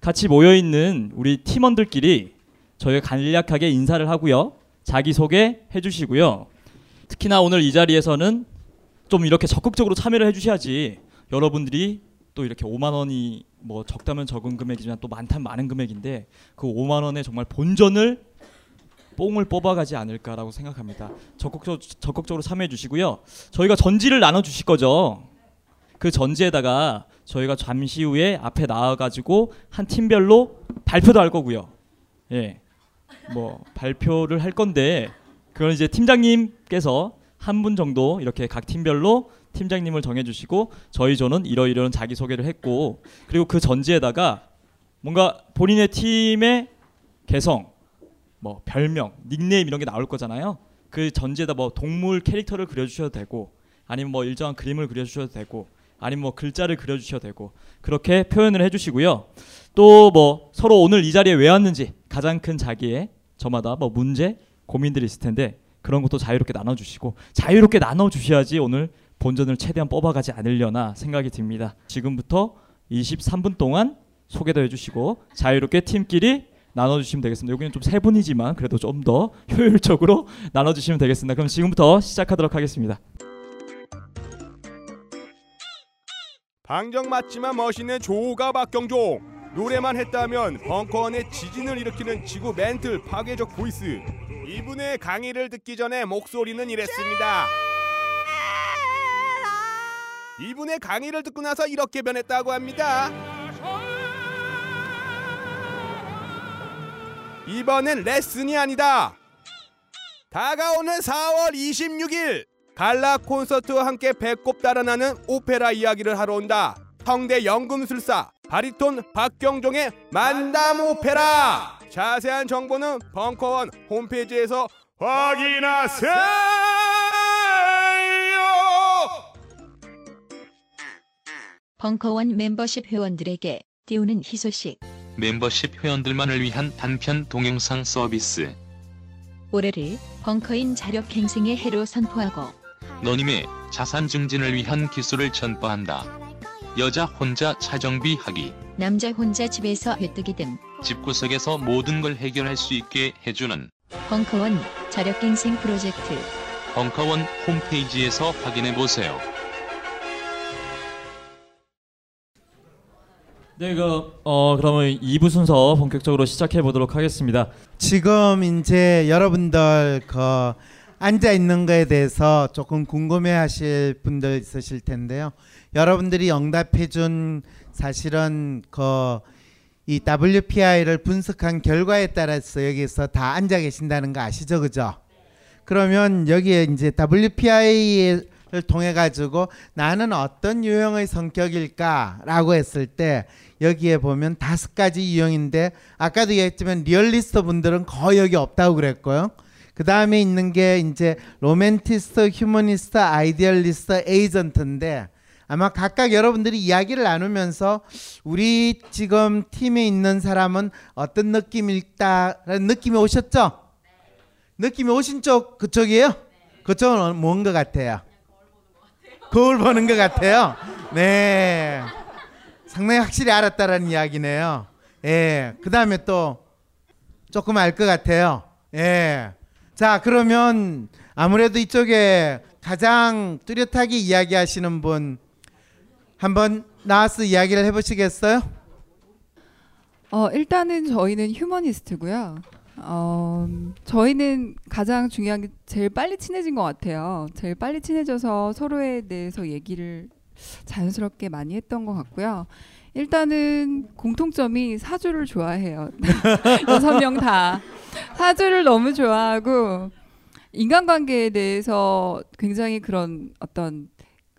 같이 모여 있는 우리 팀원들끼리 저희가 간략하게 인사를 하고요. 자기 소개 해주시고요. 특히나 오늘 이 자리에서는 좀 이렇게 적극적으로 참여를 해주셔야지 여러분들이 또 이렇게 5만 원이 뭐 적다면 적은 금액이지만 또 많다면 많은 금액인데 그 5만 원에 정말 본전을 뽕을 뽑아가지 않을까라고 생각합니다. 적극적, 적극적으로 참여해 주시고요. 저희가 전지를 나눠 주실 거죠. 그 전지에다가 저희가 잠시 후에 앞에 나와가지고 한 팀별로 발표도 할 거고요. 예, 뭐 발표를 할 건데 그건 이제 팀장님께서 한 분 정도 이렇게 각 팀별로 팀장님을 정해주시고 저희 조는 이러이러한 자기 소개를 했고 그리고 그 전지에다가 뭔가 본인의 팀의 개성, 뭐 별명, 닉네임 이런 게 나올 거잖아요. 그 전지에다 뭐 동물 캐릭터를 그려주셔도 되고 아니면 뭐 일정한 그림을 그려주셔도 되고 아니면 뭐 글자를 그려주셔도 되고 그렇게 표현을 해주시고요. 또 뭐 서로 오늘 이 자리에 왜 왔는지 가장 큰 자기의 저마다 뭐 문제, 고민들이 있을 텐데 그런 것도 자유롭게 나눠주시고 자유롭게 나눠주셔야지 오늘 본전을 최대한 뽑아가지 않으려나 생각이 듭니다. 지금부터 23분 동안 소개도 해주시고 자유롭게 팀끼리 나눠주시면 되겠습니다. 여기는 좀 세 분이지만 그래도 좀 더 효율적으로 나눠주시면 되겠습니다. 그럼 지금부터 시작하도록 하겠습니다. 방정 맞지만 멋있는 조가 박경종 노래만 했다면 벙커원의 지진을 일으키는 지구 맨틀 파괴적 voice. 이분의 강의를 듣기 전에 목소리는 이랬습니다. 이분의 강의를 듣고 나서 이렇게 변했다고 합니다. 이번엔 레슨이 아니다. 다가오는 4월 26일 갈라 콘서트와 함께 배꼽 달아나는 오페라 이야기를 하러 온다. 성대 연금술사 바리톤 박경종의 만담 오페라. 자세한 정보는 벙커원 홈페이지에서 확인하세요. 벙커원 멤버십 회원들에게 띄우는 희소식. 멤버십 회원들만을 위한 단편 동영상 서비스. 올해를 벙커인 자력갱생의 해로 선포하고 너님의 자산 증진을 위한 기술을 전파한다. 여자 혼자 차정비하기, 남자 혼자 집에서 회뜨기 등 집구석에서 모든 걸 해결할 수 있게 해주는 벙커원 자력갱생 프로젝트 벙커원 홈페이지에서 확인해 보세요. 네, 그, 어, 그러면 2부 순서 본격적으로 시작해 보도록 하겠습니다. 지금 이제 여러분들 그 앉아 있는 거에 대해서 조금 궁금해 하실 분들 있으실 텐데요. 여러분들이 응답해준 사실은 그 이 WPI를 분석한 결과에 따라서 여기서 다 앉아 계신다는 거 아시죠, 그죠? 그러면 여기에 이제 WPI를 통해 가지고 나는 어떤 유형의 성격일까라고 했을 때 여기에 보면 다섯 가지 유형인데 아까도 얘기했지만 리얼리스트 분들은 거의 여기 없다고 그랬고요. 그 다음에 있는 게 이제 로맨티스트, 휴머니스트, 아이디얼리스트, 에이전트인데 아마 각각 여러분들이 이야기를 나누면서 우리 지금 팀에 있는 사람은 어떤 느낌일까라는 느낌이 오셨죠? 느낌이 오신 쪽 그쪽이에요? 그쪽은 뭔 것 같아요? 거울 보는 것 같아요. 네, 상당히 확실히 알았다라는 이야기네요. 예, 그 다음에 또 조금 알 것 같아요. 예. 자, 그러면 아무래도 이쪽에 가장 뚜렷하게 이야기하시는 분 한번 나와서 이야기를 해보시겠어요? 어, 일단은 저희는 휴머니스트고요. 어, 저희는 가장 중요한 게 제일 빨리 친해진 것 같아요. 제일 빨리 친해져서 서로에 대해서 얘기를 자연스럽게 많이 했던 것 같고요. 일단은 공통점이 사주를 좋아해요. 여섯 명 다. 사주를 너무 좋아하고 인간관계에 대해서 굉장히 그런 어떤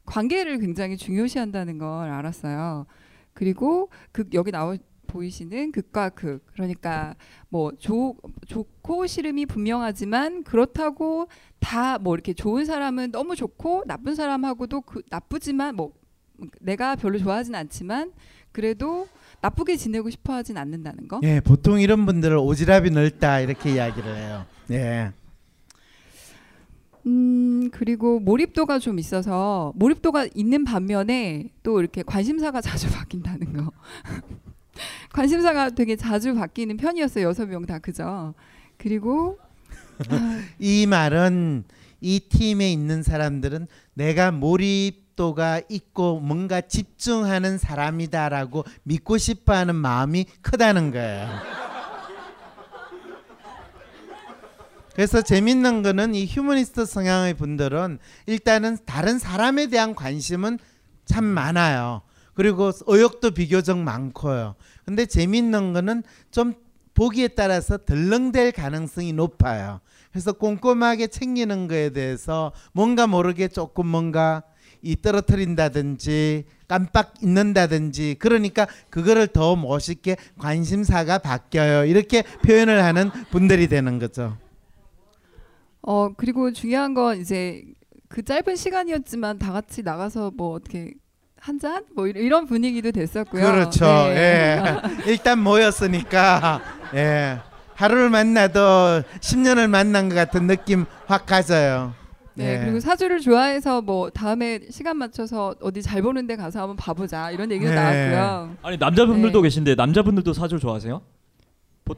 관계를 굉장히 중요시한다는 걸 알았어요. 그리고 극 여기 나오 보이시는 극과 극 그러니까 뭐 좋, 좋고 싫음이 분명하지만 그렇다고 다 뭐 이렇게 좋은 사람은 너무 좋고 나쁜 사람하고도 그 나쁘지만 뭐 내가 별로 좋아하진 않지만 그래도 나쁘게 지내고 싶어 하진 않는다는 거. 예, 보통 이런 분들을 오지랖이 넓다 이렇게 이야기를 해요. 예. 음 그리고 몰입도가 좀 있어서 몰입도가 있는 반면에 또 이렇게 관심사가 자주 바뀐다는 거. 관심사가 되게 자주 바뀌는 편이었어요 여섯 명 다 그죠. 그리고 이 말은 이 팀에 있는 사람들은 내가 몰입도가 있고 뭔가 집중하는 사람이다라고 믿고 싶어하는 마음이 크다는 거예요. 그래서 재밌는 거는 이 휴머니스트 성향의 분들은 일단은 다른 사람에 대한 관심은 참 많아요. 그리고 의욕도 비교적 많고요. 근데 재밌는 거는 좀 보기에 따라서 덜렁댈 가능성이 높아요. 그래서 꼼꼼하게 챙기는 거에 대해서 뭔가 모르게 조금 뭔가 이 떨어뜨린다든지 깜빡 잊는다든지 그러니까 그거를 더 멋있게 관심사가 바뀌어요. 이렇게 표현을 하는 분들이 되는 거죠. 어 그리고 중요한 건 이제 그 짧은 시간이었지만 다 같이 나가서 뭐 어떻게 한 잔? 뭐 이런- 분위기도 됐었고요. 그렇죠. 네. 예. 일단 모였으니까 예. 하루를 만나도 10년을 만난 것 같은 느낌 확 가져요. 네, 예. 그리고 사주를 좋아해서 뭐 다음에 시간 맞춰서 어디 잘 보는 데 가서 한번 봐보자 이런 얘기도 네. 나왔고요. 아니 남자분들도 네. 계신데 남자분들도 사주 좋아하세요? 보...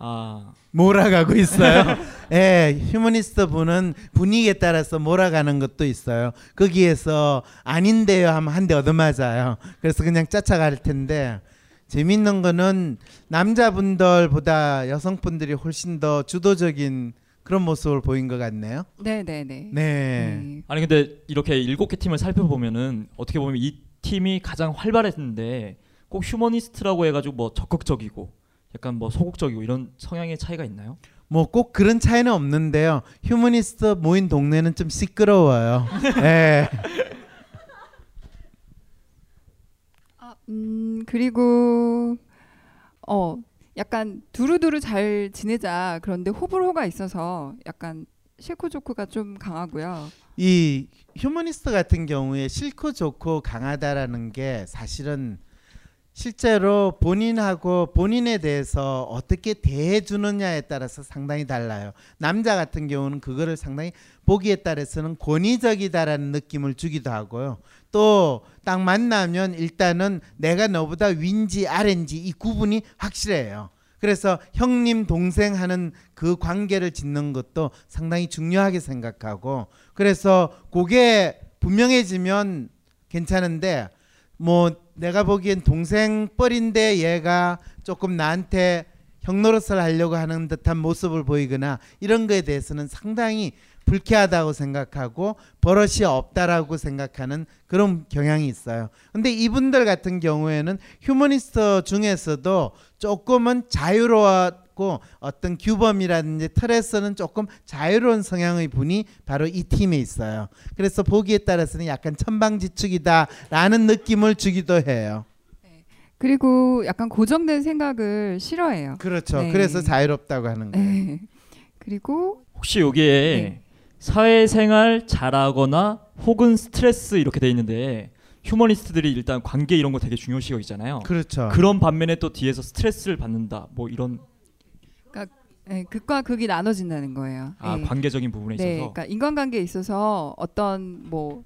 아 몰아가고 있어요. 예, 휴머니스트 분은 분위기에 따라서 몰아가는 것도 있어요. 거기에서 아닌데요 하면 한 대 얻어맞아요. 그래서 그냥 쫓아갈 텐데 재밌는 거는 남자분들보다 여성분들이 훨씬 더 주도적인 그런 모습을 보인 것 같네요. 네, 네, 네. 네. 아니 근데 이렇게 일곱 개 팀을 살펴보면은 어떻게 보면 이 팀이 가장 활발했는데 꼭 휴머니스트라고 해가지고 뭐 적극적이고 약간 뭐 소극적이고 이런 성향의 차이가 있나요? 뭐 꼭 그런 차이는 없는데요. 휴머니스트 모인 동네는 좀 시끄러워요. 예. 음 그리고 어 약간 두루두루 잘 지내자 그런데 호불호가 있어서 약간 싫고 좋고가 좀 강하고요. 이 휴머니스트 같은 경우에 싫고 좋고 강하다라는 게 사실은 실제로 본인하고 본인에 대해서 어떻게 대해 주느냐에 따라서 상당히 달라요. 남자 같은 경우는 그거를 상당히 보기에 따라서는 권위적이다라는 느낌을 주기도 하고요. 또 딱 만나면 일단은 내가 너보다 윈지 아래인지 이 구분이 확실해요. 그래서 형님 동생 하는 그 관계를 짓는 것도 상당히 중요하게 생각하고 그래서 그게 분명해지면 괜찮은데 뭐 내가 보기엔 동생 뻘인데 얘가 조금 나한테 형 노릇을 하려고 하는 듯한 모습을 보이거나 이런 거에 대해서는 상당히 불쾌하다고 생각하고 버릇이 없다라고 생각하는 그런 경향이 있어요. 근데 이분들 같은 경우에는 휴머니스트 중에서도 조금은 자유로 웠고 어떤 규범이라든지 틀에서는 조금 자유로운 성향의 분이 바로 이 팀에 있어요. 그래서 보기에 따라서는 약간 천방지축이다라는 느낌을 주기도 해요. 그리고 약간 고정된 생각을 싫어해요. 그렇죠. 네. 그래서 자유롭다고 하는 거예요. 네. 그리고 혹시 여기에 사회생활 잘하거나 혹은 스트레스 이렇게 돼 있는데 휴머니스트들이 일단 관계 이런 거 되게 중요시 여기잖아요. 그렇죠. 그런 반면에 또 뒤에서 스트레스를 받는다. 뭐 이런 네, 극과 극이 나눠진다는 거예요. 아 네. 관계적인 부분에 네, 있어서 그러니까 인간관계에 있어서 어떤 뭐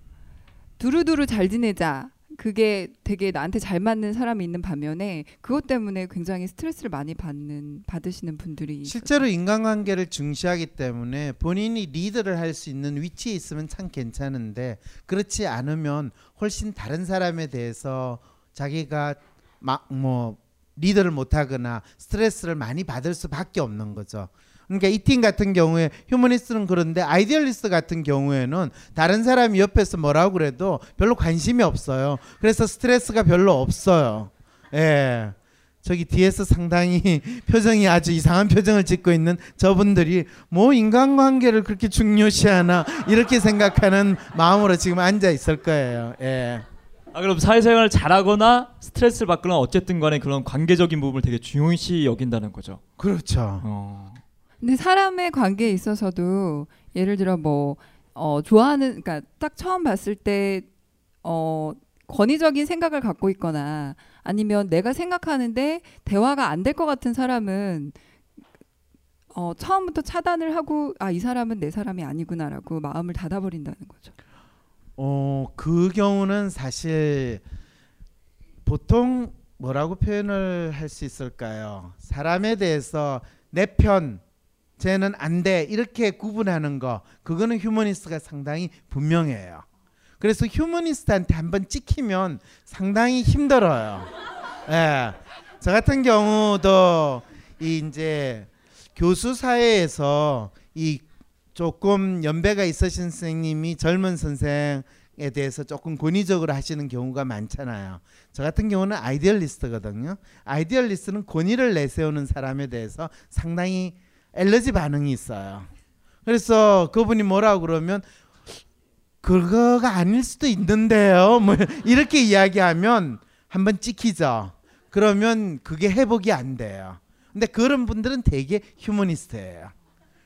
두루두루 잘 지내자 그게 되게 나한테 잘 맞는 사람이 있는 반면에 그것 때문에 굉장히 스트레스를 많이 받는 받으시는 분들이. 실제로 인간관계를 중시하기 때문에 본인이 리더를 할 수 있는 위치에 있으면 참 괜찮은데 그렇지 않으면 훨씬 다른 사람에 대해서 자기가 막 뭐 리더를 못하거나 스트레스를 많이 받을 수밖에 없는 거죠. 그러니까 이 팀 같은 경우에 휴머니스트는 그런데 아이디얼리스트 같은 경우에는 다른 사람이 옆에서 뭐라고 그래도 별로 관심이 없어요. 그래서 스트레스가 별로 없어요. 예. 저기 뒤에서 상당히 표정이 아주 이상한 표정을 짓고 있는 저분들이 뭐 인간관계를 그렇게 중요시하나 이렇게 생각하는 마음으로 지금 앉아 있을 거예요. 예. 아 그럼 사회생활을 잘하거나 스트레스를 받거나 어쨌든 간에 그런 관계적인 부분을 되게 중요시 여긴다는 거죠. 그렇죠. 어. 근데 사람의 관계에 있어서도 예를 들어 뭐 어, 좋아하는 그러니까 딱 처음 봤을 때 어, 권위적인 생각을 갖고 있거나 아니면 내가 생각하는데 대화가 안 될 것 같은 사람은 어, 처음부터 차단을 하고 아 이 사람은 내 사람이 아니구나라고 마음을 닫아버린다는 거죠. 어, 그 경우는 사실 보통 뭐라고 표현을 할 수 있을까요? 사람에 대해서 내 편, 쟤는 안 돼. 이렇게 구분하는 거. 그거는 휴머니스트가 상당히 분명해요. 그래서 휴머니스트한테 한번 찍히면 상당히 힘들어요. 예. 저 같은 경우도 이 이제 교수 사회에서 이 조금 연배가 있으신 선생님이 젊은 선생에 대해서 조금 권위적으로 하시는 경우가 많잖아요. 저 같은 경우는 아이디얼리스트거든요. 아이디얼리스트는 권위를 내세우는 사람에 대해서 상당히 엘러지 반응이 있어요. 그래서 그분이 뭐라고 그러면 그거가 아닐 수도 있는데요. 뭐 이렇게 이야기하면 한번 찍히죠. 그러면 그게 회복이 안 돼요. 근데 그런 분들은 되게 휴머니스트예요.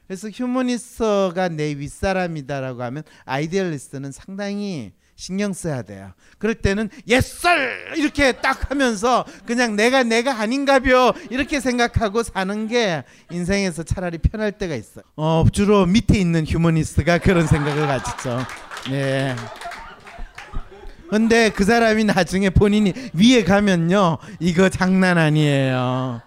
그래서 휴머니스트가 내 윗사람이다라고 하면 아이디얼리스트는 상당히 신경 써야 돼요. 그럴 때는 yes sir 이렇게 딱 하면서 그냥 내가 내가 아닌가벼 이렇게 생각하고 사는 게 인생에서 차라리 편할 때가 있어요. 어, 주로 밑에 있는 휴머니스트가 그런 생각을 가지죠. 네. 근데 그 사람이 나중에 본인이 위에 가면요 이거 장난 아니에요.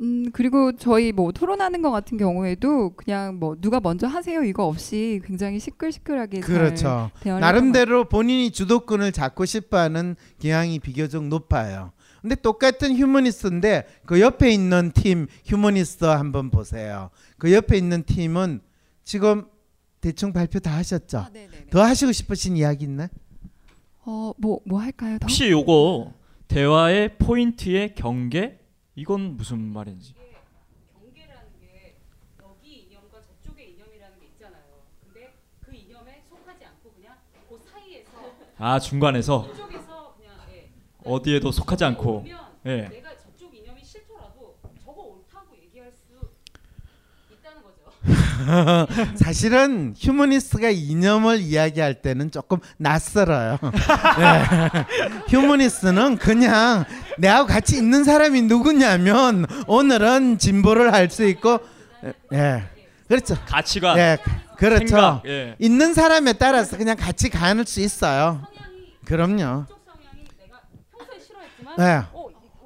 음 그리고 저희 뭐 토론하는 것 같은 경우에도 그냥 뭐 누가 먼저 하세요 이거 없이 굉장히 시끌시끌하게 잘 그렇죠. 대화를 나름대로 본인이 주도권을 잡고 싶어하는 경향이 비교적 높아요. 근데 똑같은 휴머니스트인데 그 옆에 있는 팀 휴머니스트 한번 보세요. 그 옆에 있는 팀은 지금 대충 발표 다 하셨죠? 아, 더 하시고 싶으신 이야기 있나? 어 뭐 뭐 할까요? 더? 혹시 요거 대화의 포인트의 경계 이건 무슨 말인지. 아 중간에서 어디에도 속하지 않고 예. 사실은 휴머니스트가 이념을 이야기할 때는 조금 낯설어요. 예. 휴머니스트는 그냥 내하고 같이 있는 사람이 누구냐면 오늘은 진보를 할 수 있고 예. 그렇죠. 가치관, 예. 그렇죠. 생각, 예. 있는 사람에 따라서 그냥 같이 가는 수 있어요. 그럼요. 예.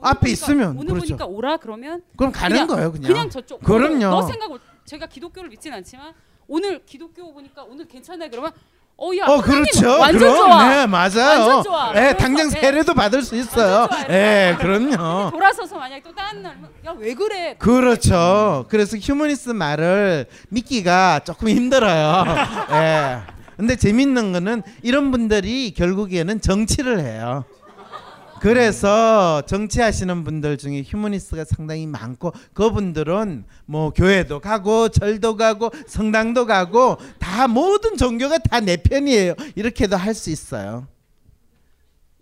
앞에 있으면 오늘 그렇죠. 보니까 오라 그러면 그럼 가는 거예요, 그냥. 그냥 저쪽. 그럼요. 너 생각 제가 기독교를 믿진 않지만 오늘 기독교 보니까 오늘 괜찮아 그러면 어야 어 그렇죠. 완전 그럼 좋아. 네 맞아요. 완전 좋아. 예, 당장 예. 세례도 받을 수 있어요. 예, 그럼요. 돌아서서 만약 또 다른 날 야 왜 그래? 그렇죠. 그래서 휴머니스트 말을 믿기가 조금 힘들어요. 예. 근데 재밌는 거는 이런 분들이 결국에는 정치를 해요. 그래서 정치하시는 분들 중에 휴머니스트가 상당히 많고 그분들은 뭐 교회도 가고 절도 가고 성당도 가고 다 모든 종교가 다 내 편이에요. 이렇게도 할 수 있어요.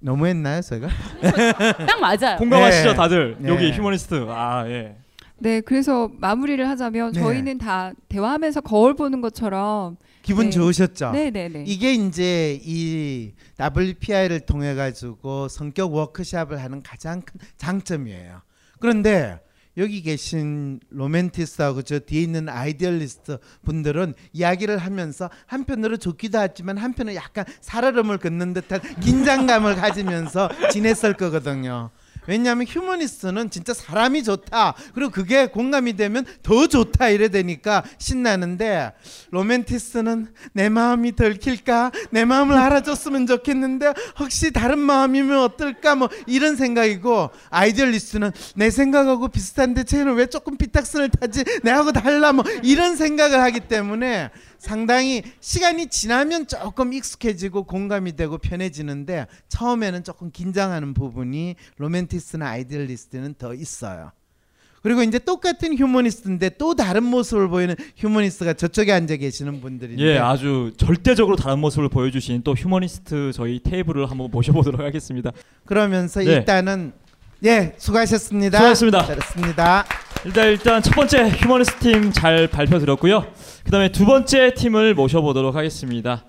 너무했나요, 제가? 딱 맞아요. 공감하시죠 네. 다들 네. 여기 휴머니스트 아 예. 네, 그래서 마무리를 하자면 네. 저희는 다 대화하면서 거울 보는 것처럼 기분 네. 좋으셨죠? 네, 네, 네. 이게 이제 이 WPI를 통해 가지고 성격 워크샵을 하는 가장 큰 장점이에요. 그런데 여기 계신 로맨티스트하고 저 뒤에 있는 아이디얼리스트 분들은 이야기를 하면서 한편으로 좋기도 하지만 한편은 약간 살얼음을 걷는 듯한 긴장감을 가지면서 지냈을 거거든요. 왜냐하면 휴머니스트는 진짜 사람이 좋다. 그리고 그게 공감이 되면 더 좋다 이래 되니까 신나는데 로맨티스트는 내 마음이 들킬까? 내 마음을 알아줬으면 좋겠는데 혹시 다른 마음이면 어떨까? 뭐 이런 생각이고 아이디얼리스트는 내 생각하고 비슷한데 쟤는 왜 조금 삐딱선을 타지? 내하고 달라 뭐 이런 생각을 하기 때문에 상당히 시간이 지나면 조금 익숙해지고 공감이 되고 편해지는데 처음에는 조금 긴장하는 부분이 로맨티스트 나 아이디얼리스트는 더 있어요. 그리고 이제 똑같은 휴머니스트인데 또 다른 모습을 보이는 휴머니스트가 저쪽에 앉아 계시는 분들인데 예, 아주 절대적으로 다른 모습을 보여주신 또 휴머니스트 저희 테이블을 한번 모셔보도록 하겠습니다. 그러면서 네. 일단은 예 수고하셨습니다. 수고하셨습니다. 잘했습니다. 일단 일단 첫 번째 휴머니스트 팀 잘 발표 드렸고요. 그다음에 두 번째 팀을 모셔보도록 하겠습니다.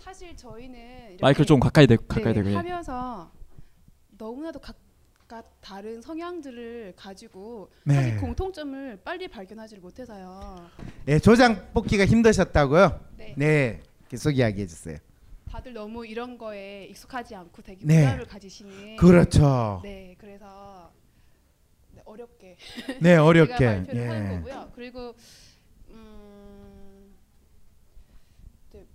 사실 저희는 마이크를 좀 가까이 대 가까이 네, 대고 예. 하면서 너무나도 각각 다른 성향들을 가지고 네. 사실 공통점을 빨리 발견하지를 못해서요. 예 조장 뽑기가 힘드셨다고요? 네. 네 계속 이야기해 주세요. 다들 너무 이런 거에 익숙하지 않고 되게 네. 부담을 가지시는 그렇죠. 네, 그래서 네, 어렵게 네, 어렵게. 발표를 예. 하는 거고요. 그리고 음, 네,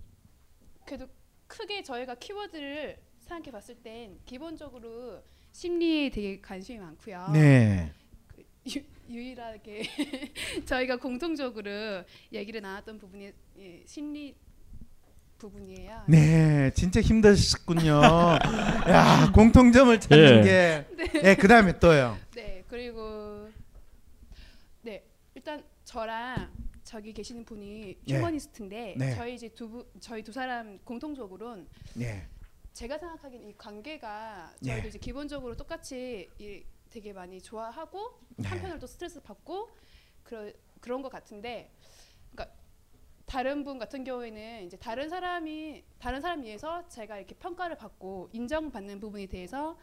그래도 크게 저희가 키워드를 생각해 봤을 땐 기본적으로 심리에 되게 관심이 많고요. 네. 그 유, 유일하게 저희가 공통적으로 얘기를 나눴던 부분이 예, 심리 부분이에요. 네, 진짜 힘드셨군요. 야, 공통점을 찾는 예. 게. 네. 네, 그다음에 또요. 네, 그리고 네 일단 저랑 저기 계시는 분이 네. 휴머니스트인데 네. 저희 이제 두 분- 저희 두 사람 공통적으로는 네. 제가 생각하기엔 이 관계가 네. 저희도 이제 기본적으로 똑같이 이 되게 많이 좋아하고 네. 한편으로 또 스트레스 받고 그런 그런 것 같은데 그러니까 다른 분 같은 경우에는 이제 다른 사람이 다른 사람 위해서 제가 이렇게 평가를 받고 인정받는 부분에 대해서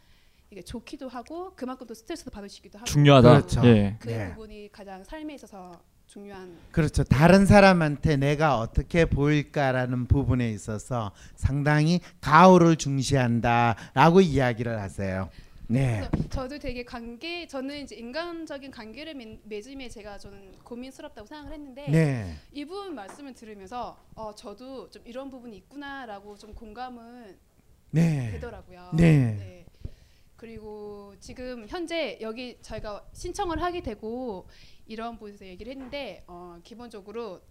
이게 좋기도 하고 그만큼 또 스트레스도 받으시기도 하고 중요하다. 그렇죠. 예. 그 네. 부분이 가장 삶에 있어서 중요한 그렇죠. 다른 사람한테 내가 어떻게 보일까라는 부분에 있어서 상당히 가오를 중시한다라고 이야기를 하세요. 네. 저도 되게 관계 저는 이제 인간적인 관계를 맺- 맺음에 제가 저는 고민스럽다고 생각을 했는데 네. 이분 말씀을 들으면서 어 저도 좀 이런 부분이 있구나라고 좀 공감은 네. 되더라고요. 네. 그리고 지금 현재 여기 저희가 신청을 하게 되고 이런 부분에서 얘기를 했는데 어 기본적으로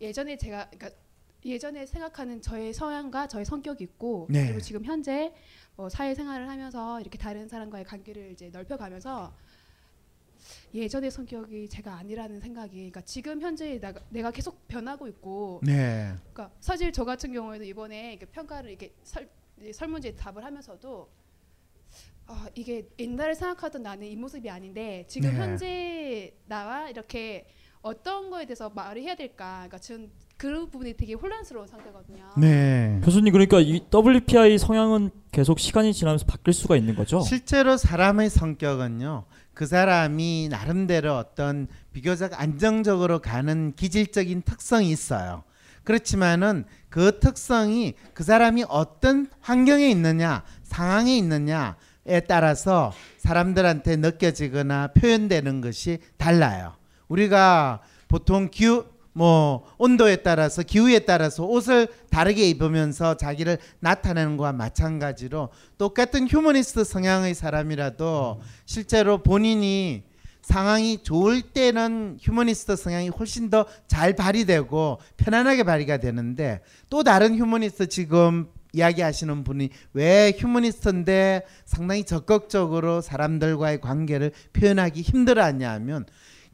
예전에 제가 그러니까 예전에 생각하는 저의 성향과 저의 성격이 있고 네. 그리고 지금 현재 뭐 사회생활을 하면서 이렇게 다른 사람과의 관계를 이제 넓혀가면서 예전의 성격이 제가 아니라는 생각이 그러니까 지금 현재 내가, 내가 계속 변하고 있고 네. 그러니까 사실 저 같은 경우에도 이번에 이렇게 평가를 이렇게 설, 이 설문지에 답을 하면서도 아 이게 옛날에 생각하던 나는 이 모습이 아닌데 지금 네. 현재 나와 이렇게 어떤 거에 대해서 말을 해야 될까 그러니까 지금 그 부분이 되게 혼란스러운 상태거든요. 네. 교수님 그러니까 이 WPI 성향은 계속 시간이 지나면서 바뀔 수가 있는 거죠? 실제로 사람의 성격은요. 그 사람이 나름대로 어떤 비교적 안정적으로 가는 기질적인 특성이 있어요. 그렇지만은 그 특성이 그 사람이 어떤 환경에 있느냐, 상황에 있느냐에 따라서 사람들한테 느껴지거나 표현되는 것이 달라요. 우리가 보통 기후 뭐 온도에 따라서 기후에 따라서 옷을 다르게 입으면서 자기를 나타내는 것과 마찬가지로 똑같은 휴머니스트 성향의 사람이라도 실제로 본인이 상황이 좋을 때는 휴머니스트 성향이 훨씬 더 잘 발휘되고 편안하게 발휘가 되는데 또 다른 휴머니스트 지금 이야기하시는 분이 왜 휴머니스트인데 상당히 적극적으로 사람들과의 관계를 표현하기 힘들어하냐 하면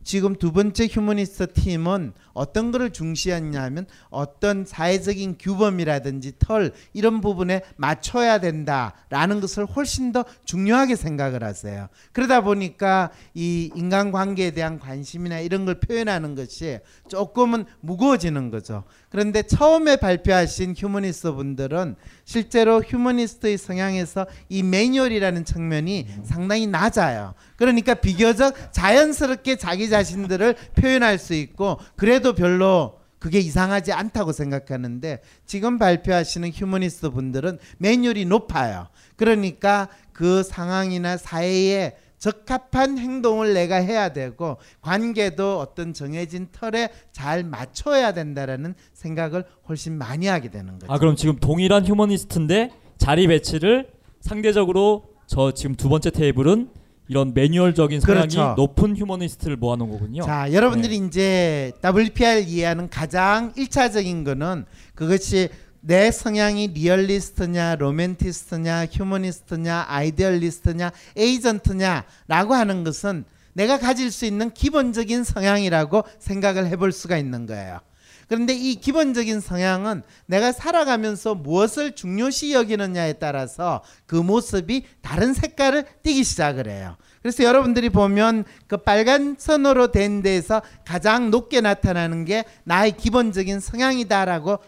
지금 두 번째 휴머니스트 팀은 어떤 거를 중시했냐면 어떤 사회적인 규범이라든지 털 이런 부분에 맞춰야 된다라는 것을 훨씬 더 중요하게 생각을 하세요. 그러다 보니까 이 인간관계에 대한 관심이나 이런 걸 표현하는 것이 조금은 무거워지는 거죠. 그런데 처음에 발표하신 휴머니스트 분들은 실제로 휴머니스트의 성향에서 이 매뉴얼이라는 측면이 상당히 낮아요. 그러니까 비교적 자연스럽게 자기 자신들을 표현할 수 있고 그래도 별로 그게 이상하지 않다고 생각하는데 지금 발표하시는 휴머니스트 분들은 매뉴얼이 높아요. 그러니까 그 상황이나 사회에 적합한 행동을 내가 해야 되고 관계도 어떤 정해진 틀에 잘 맞춰야 된다라는 생각을 훨씬 많이 하게 되는 거죠. 아 그럼 지금 동일한 휴머니스트인데 자리 배치를 상대적으로 저 지금 두 번째 테이블은 이런 매뉴얼적인 성향이 그렇죠. 높은 휴머니스트를 모아놓은 거군요. 자, 여러분들이 네. 이제 WPI를 이해하는 가장 일차적인 거는 그것이 내 성향이 리얼리스트냐, 로맨티스트냐, 휴머니스트냐, 아이디얼리스트냐, 에이전트냐라고 하는 것은 내가 가질 수 있는 기본적인 성향이라고 생각을 해볼 수가 있는 거예요. 그런데 이 기본적인 성향은 내가 살아가면서 무엇을 중요시 여기느냐에 따라서 그 모습이 다른 색깔을 띠기 시작을 해요. 그래서 여러분들이 보면 그 빨간 선으로 된 데에서 가장 높게 나타나는 게 나의 기본적인 성향이다라고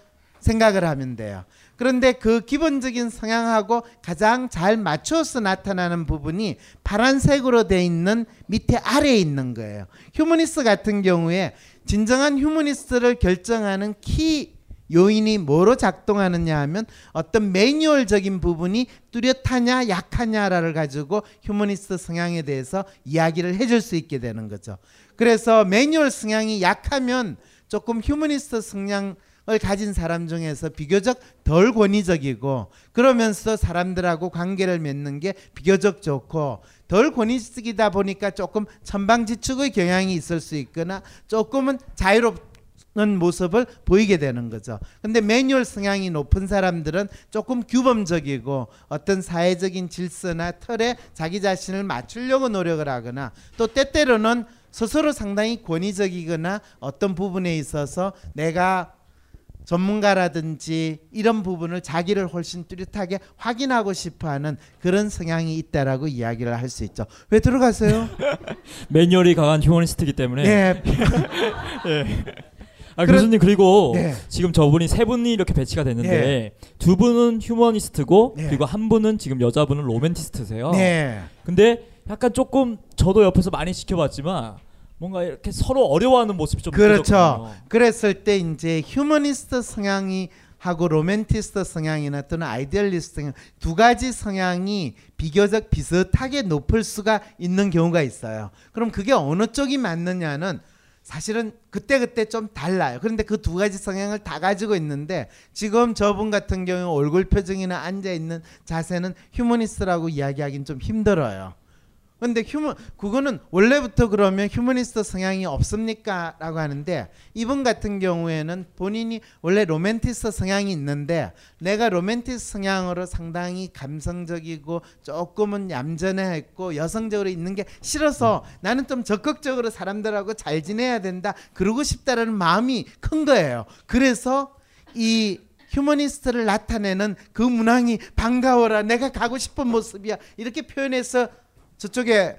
생각을 하면 돼요. 그런데 그 기본적인 성향하고 가장 잘 맞춰서 나타나는 부분이 파란색으로 돼 있는 밑에 아래에 있는 거예요. 휴머니스트 같은 경우에 진정한 휴머니스트를 결정하는 키 요인이 뭐로 작동하느냐 하면 어떤 매뉴얼적인 부분이 뚜렷하냐 약하냐를 가지고 휴머니스트 성향에 대해서 이야기를 해줄 수 있게 되는 거죠. 그래서 매뉴얼 성향이 약하면 조금 휴머니스트 성향 을 가진 사람 중에서 비교적 덜 권위적이고 그러면서 사람들하고 관계를 맺는 게 비교적 좋고 덜 권위적이다 보니까 조금 천방지축의 경향이 있을 수 있거나 조금은 자유롭 는 모습을 보이게 되는 거죠. 근데 매뉴얼 성향이 높은 사람들은 조금 규범적이고 어떤 사회적인 질서나 틀에 자기 자신을 맞추려고 노력을 하거나 또 때때로는 스스로 상당히 권위적이거나 어떤 부분에 있어서 내가 전문가라든지 이런 부분을 자기를 훨씬 뚜렷하게 확인하고 싶어하는 그런 성향이 있다라고 이야기를 할 수 있죠. 왜 들어가세요? 매뉴얼이 강한 휴머니스트이기 때문에. 네. 예. 아 그런- 교수님 그리고 네. 지금 저분이 세 분이 이렇게 배치가 됐는데 네. 두 분은 휴머니스트고 네. 그리고 한 분은 지금 여자분은 로맨티스트세요. 네. 근데 약간 조금 저도 옆에서 많이 지켜봤지만 뭔가 이렇게 서로 어려워하는 모습이 좀 그렇죠. 느껴졌거든요. 그랬을 때 이제 휴머니스트 성향이 하고 로맨티스트 성향이나 또는 아이디얼리스트 성향 두 가지 성향이 비교적 비슷하게 높을 수가 있는 경우가 있어요. 그럼 그게 어느 쪽이 맞느냐는 사실은 그때그때 좀 달라요. 그런데 그 두 가지 성향을 다 가지고 있는데 지금 저분 같은 경우 얼굴 표정이나 앉아 있는 자세는 휴머니스트라고 이야기하기는 좀 힘들어요. 근데 휴머 그거는 원래부터 그러면 휴머니스트 성향이 없습니까? 라고 하는데 이분 같은 경우에는 본인이 원래 로맨티스트 성향이 있는데 내가 로맨티스트 성향으로 상당히 감성적이고 조금은 얌전해했고 여성적으로 있는 게 싫어서 나는 좀 적극적으로 사람들하고 잘 지내야 된다 그러고 싶다라는 마음이 큰 거예요. 그래서 이 휴머니스트를 나타내는 그 문항이 반가워라 내가 가고 싶은 모습이야 이렇게 표현해서 저쪽에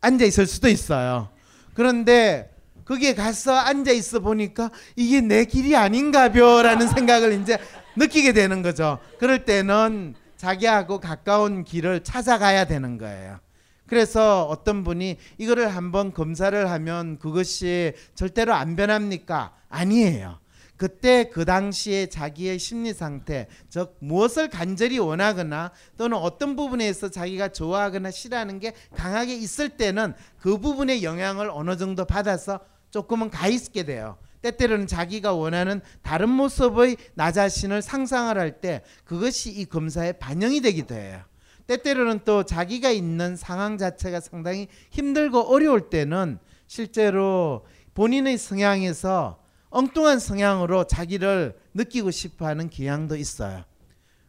앉아 있을 수도 있어요. 그런데 거기에 가서 앉아 있어 보니까 이게 내 길이 아닌가벼라는 생각을 이제 느끼게 되는 거죠. 그럴 때는 자기하고 가까운 길을 찾아가야 되는 거예요. 그래서 어떤 분이 이거를 한번 검사를 하면 그것이 절대로 안 변합니까? 아니에요. 그때 그 당시에 자기의 심리 상태, 즉 무엇을 간절히 원하거나 또는 어떤 부분에서 자기가 좋아하거나 싫어하는 게 강하게 있을 때는 그 부분의 영향을 어느 정도 받아서 조금은 가 있게 돼요. 때때로는 자기가 원하는 다른 모습의 나 자신을 상상을 할 때 그것이 이 검사에 반영이 되기도 해요. 때때로는 또 자기가 있는 상황 자체가 상당히 힘들고 어려울 때는 실제로 본인의 성향에서 엉뚱한 성향으로 자기를 느끼고 싶어 하는 경향도 있어요.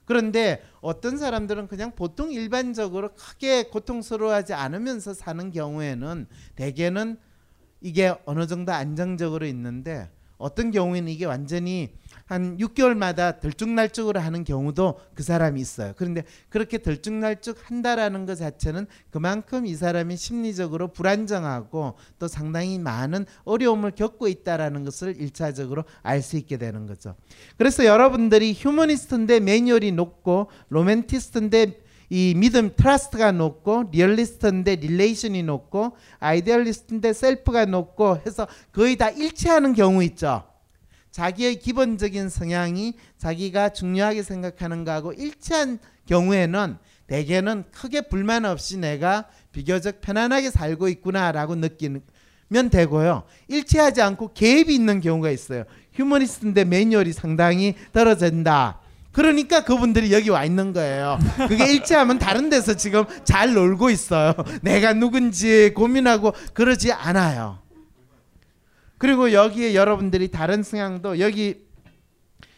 그런데 어떤 사람들은 그냥 보통 일반적으로 크게 고통스러워하지 않으면서 사는 경우에는 대개는 이게 어느 정도 안정적으로 있는데 어떤 경우에는 이게 완전히 한 6개월마다 들쭉날쭉으로 하는 경우도 그 사람이 있어요. 그런데 그렇게 들쭉날쭉 한다라는 것 자체는 그만큼 이 사람이 심리적으로 불안정하고 또 상당히 많은 어려움을 겪고 있다라는 것을 일차적으로 알 수 있게 되는 거죠. 그래서 여러분들이 휴머니스트인데 매뉴얼이 높고 로맨티스트인데 이 믿음 trust가 높고 리얼리스트인데 relation이 높고 아이디얼리스트인데 self가 높고 해서 거의 다 일치하는 경우 있죠. 자기의 기본적인 성향이 자기가 중요하게 생각하는 거하고 일치한 경우에는 대개는 크게 불만 없이 내가 비교적 편안하게 살고 있구나라고 느끼면 되고요. 일치하지 않고 갭이 있는 경우가 있어요. 휴머니스트인데 매뉴얼이 상당히 떨어진다. 그러니까 그분들이 여기 와 있는 거예요. 그게 일치하면 다른 데서 지금 잘 놀고 있어요. 내가 누군지 고민하고 그러지 않아요. 그리고 여기에 여러분들이 다른 성향도 여기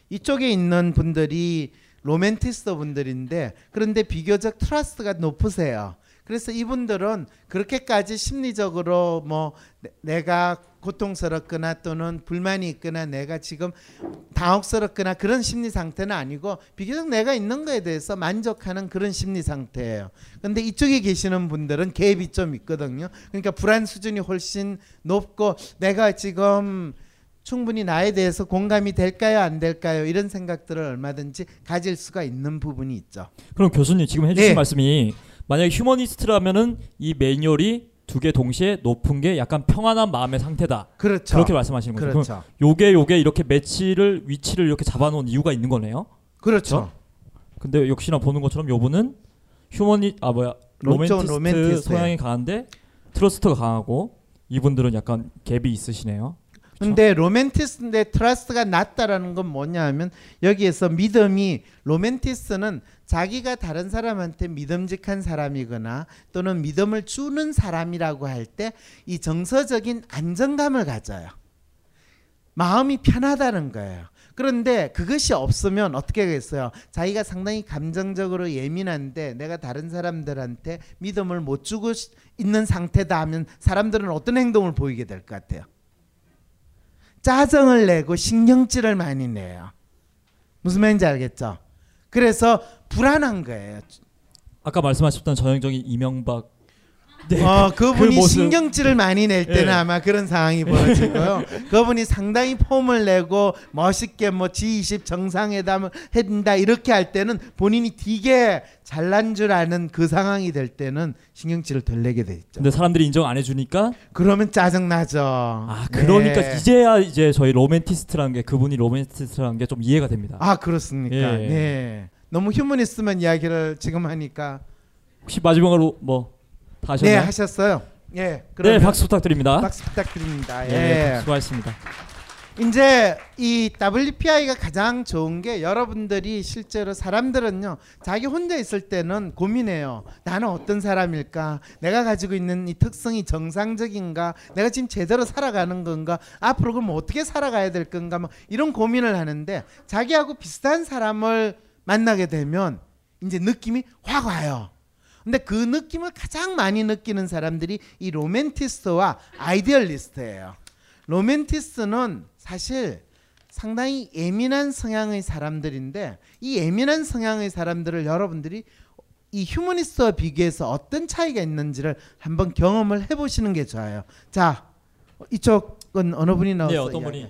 이쪽에 있는 분들이 로맨티스트 분들인데 그런데 비교적 trust가 높으세요. 그래서 이분들은 그렇게까지 심리적으로 뭐 내- 내가 고통스럽거나 또는 불만이 있거나 내가 지금 당혹스럽거나 그런 심리 상태는 아니고 비교적 내가 있는 거에 대해서 만족하는 그런 심리 상태예요. 근데 이쪽에 계시는 분들은 갭이 좀 있거든요. 그러니까 불안 수준이 훨씬 높고 내가 지금 충분히 나에 대해서 공감이 될까요 안 될까요 이런 생각들을 얼마든지 가질 수가 있는 부분이 있죠. 그럼 교수님 지금 해주신 네. 말씀이 만약에 휴머니스트라면은 이 매뉴얼이 두 개 동시에 높은 게 약간 평안한 마음의 상태다. 그렇죠. 그렇게 말씀하시는 거죠. 그렇죠. 요게 요게 이렇게 매치를 위치를 이렇게 잡아놓은 이유가 있는 거네요. 그렇죠. 근데 역시나 보는 것처럼 요분은 휴머니 아 뭐야 로- 로맨티스트 로맨티스트예요. 성향이 강한데 trust가 강하고 이분들은 약간 갭이 있으시네요. 근데 로맨티스트인데 trust가 낮다라는 건 뭐냐 하면 여기에서 믿음이 로맨티스트는 자기가 다른 사람한테 믿음직한 사람이거나 또는 믿음을 주는 사람이라고 할 때 이 정서적인 안정감을 가져요. 마음이 편하다는 거예요. 그런데 그것이 없으면 어떻게 하겠어요? 자기가 상당히 감정적으로 예민한데 내가 다른 사람들한테 믿음을 못 주고 시- 있는 상태다 하면 사람들은 어떤 행동을 보이게 될 것 같아요? 짜증을 내고 신경질을 많이 내요. 무슨 말인지 알겠죠? 그래서 불안한 거예요. 아까 말씀하셨던 전형적인 이명박 네, 어, 그 그분이 모습. 신경질을 많이 낼 때는 예. 아마 그런 상황이 벌어지고요. 그분이 상당히 폼을 내고 멋있게 뭐 G20 정상회담을 해준다 이렇게 할 때는 본인이 되게 잘난 줄 아는 그 상황이 될 때는 신경질을 덜 내게 돼 있죠. 근데 사람들이 인정 안 해주니까 그러면 짜증 나죠. 아 그러니까 네. 이제야 이제 저희 로맨티스트라는 게 그분이 로맨티스트라는 게 좀 이해가 됩니다. 아 그렇습니까? 예. 네. 너무 휴머니스트만 이야기를 지금 하니까 혹시 마지막으로 뭐 다 하셨나요? 네 하셨어요. 예. 네 박수 부탁드립니다. 박수 부탁드립니다. 네, 예. 수고하셨습니다. 이제 이 WPI가 가장 좋은 게 여러분들이 실제로 사람들은요 자기 혼자 있을 때는 고민해요 나는 어떤 사람일까 내가 가지고 있는 이 특성이 정상적인가 내가 지금 제대로 살아가는 건가 앞으로 그럼 어떻게 살아가야 될 건가 뭐 이런 고민을 하는데 자기하고 비슷한 사람을 만나게 되면 이제 느낌이 확 와요 근데 그 느낌을 가장 많이 느끼는 사람들이 이 로맨티스트와 아이디얼리스트예요. 로맨티스트는 사실 상당히 예민한 성향의 사람들인데 이 예민한 성향의 사람들을 여러분들이 이 휴머니스트와 비교해서 어떤 차이가 있는지를 한번 경험을 해보시는 게 좋아요. 자, 이쪽은 어느 분이 나와서 네 어떤 분이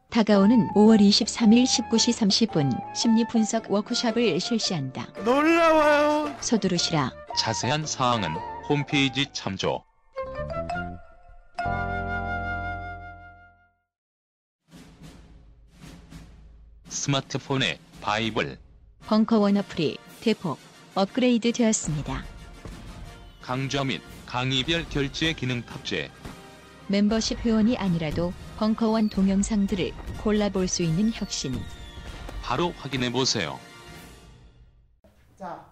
다가오는 5월 23일 19시 30분 심리 분석 워크숍을 실시한다. 놀라워요. 서두르시라. 자세한 사항은 홈페이지 참조. 스마트폰에 바이블, 벙커원 어플이 대폭 업그레이드 되었습니다. 강좌 및 강의별 결제 기능 탑재. 멤버십 회원이 아니라도 벙커원 동영상들을 골라볼 수 있는 혁신. 바로 확인해 보세요. 자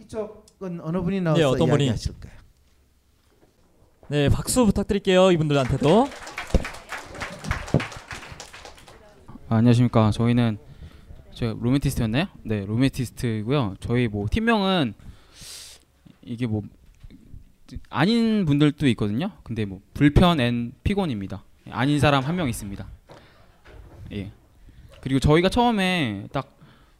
이쪽은 어느 분이 나와서 네, 어떤 분이? 이야기하실까요? 네, 박수 부탁드릴게요. 이분들한테도. 아, 안녕하십니까. 저희는 제가 로맨티스트였나요? 네, 로맨티스트고요. 저희 뭐 팀명은 이게 뭐 아닌 분들도 있거든요. 근데 뭐 불편 and 피곤입니다. 아닌 사람 한 명 있습니다. 예. 그리고 저희가 처음에 딱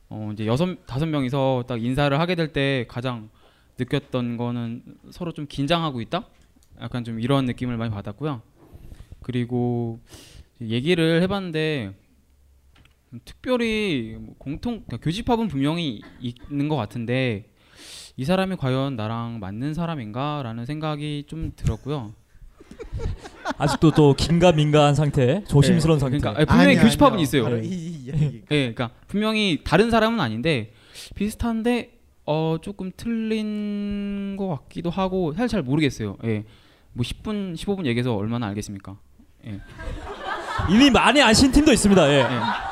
어, 이제 여섯 다섯 명이서 딱 인사를 하게 될 때 가장 느꼈던 거는 서로 좀 긴장하고 있다. 약간 좀 이런 느낌을 많이 받았고요. 그리고 얘기를 해봤는데 특별히 뭐 공통 그러니까 교집합은 분명히 있는 것 같은데 이 사람이 과연 나랑 맞는 사람인가라는 생각이 좀 들었고요. 아직도 또 긴가민가한 상태, 조심스러운 네, 상태. 그러니까 분명히 아니, 교집합은. 있어요. 바로 예, 이 그러니까 분명히 다른 사람은 아닌데 비슷한데 어 조금 틀린 것 같기도 하고 사실 잘 모르겠어요. 예. 뭐 10분, 15분 얘기해서 얼마나 알겠습니까? 예. 이미 많이 아신 팀도 있습니다. 예.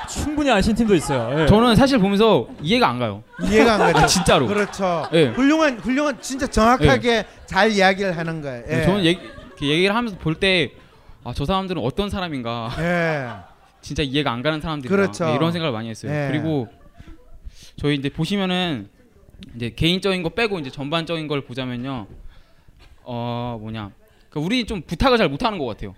충분히 아신 팀도 있어요. 예. 저는 사실 보면서 이해가 안 가요. 이해가 안 가죠. 아, 진짜로. 그렇죠. 예. 훌륭한 훌륭한 진짜 정확하게 잘 이야기를 하는 거예요. 예. 저는 얘기, 이렇게 얘기를 하면서 볼 때 아, 저 사람들은 어떤 사람인가. 진짜 이해가 안 가는 사람들이다. 그렇죠. 네, 이런 생각을 많이 했어요. 예. 그리고 저희 이제 보시면은 이제 개인적인 거 빼고 이제 전반적인 걸 보자면요. 어 뭐냐. 그러니까 우리 좀 부탁을 잘 못 하는 것 같아요.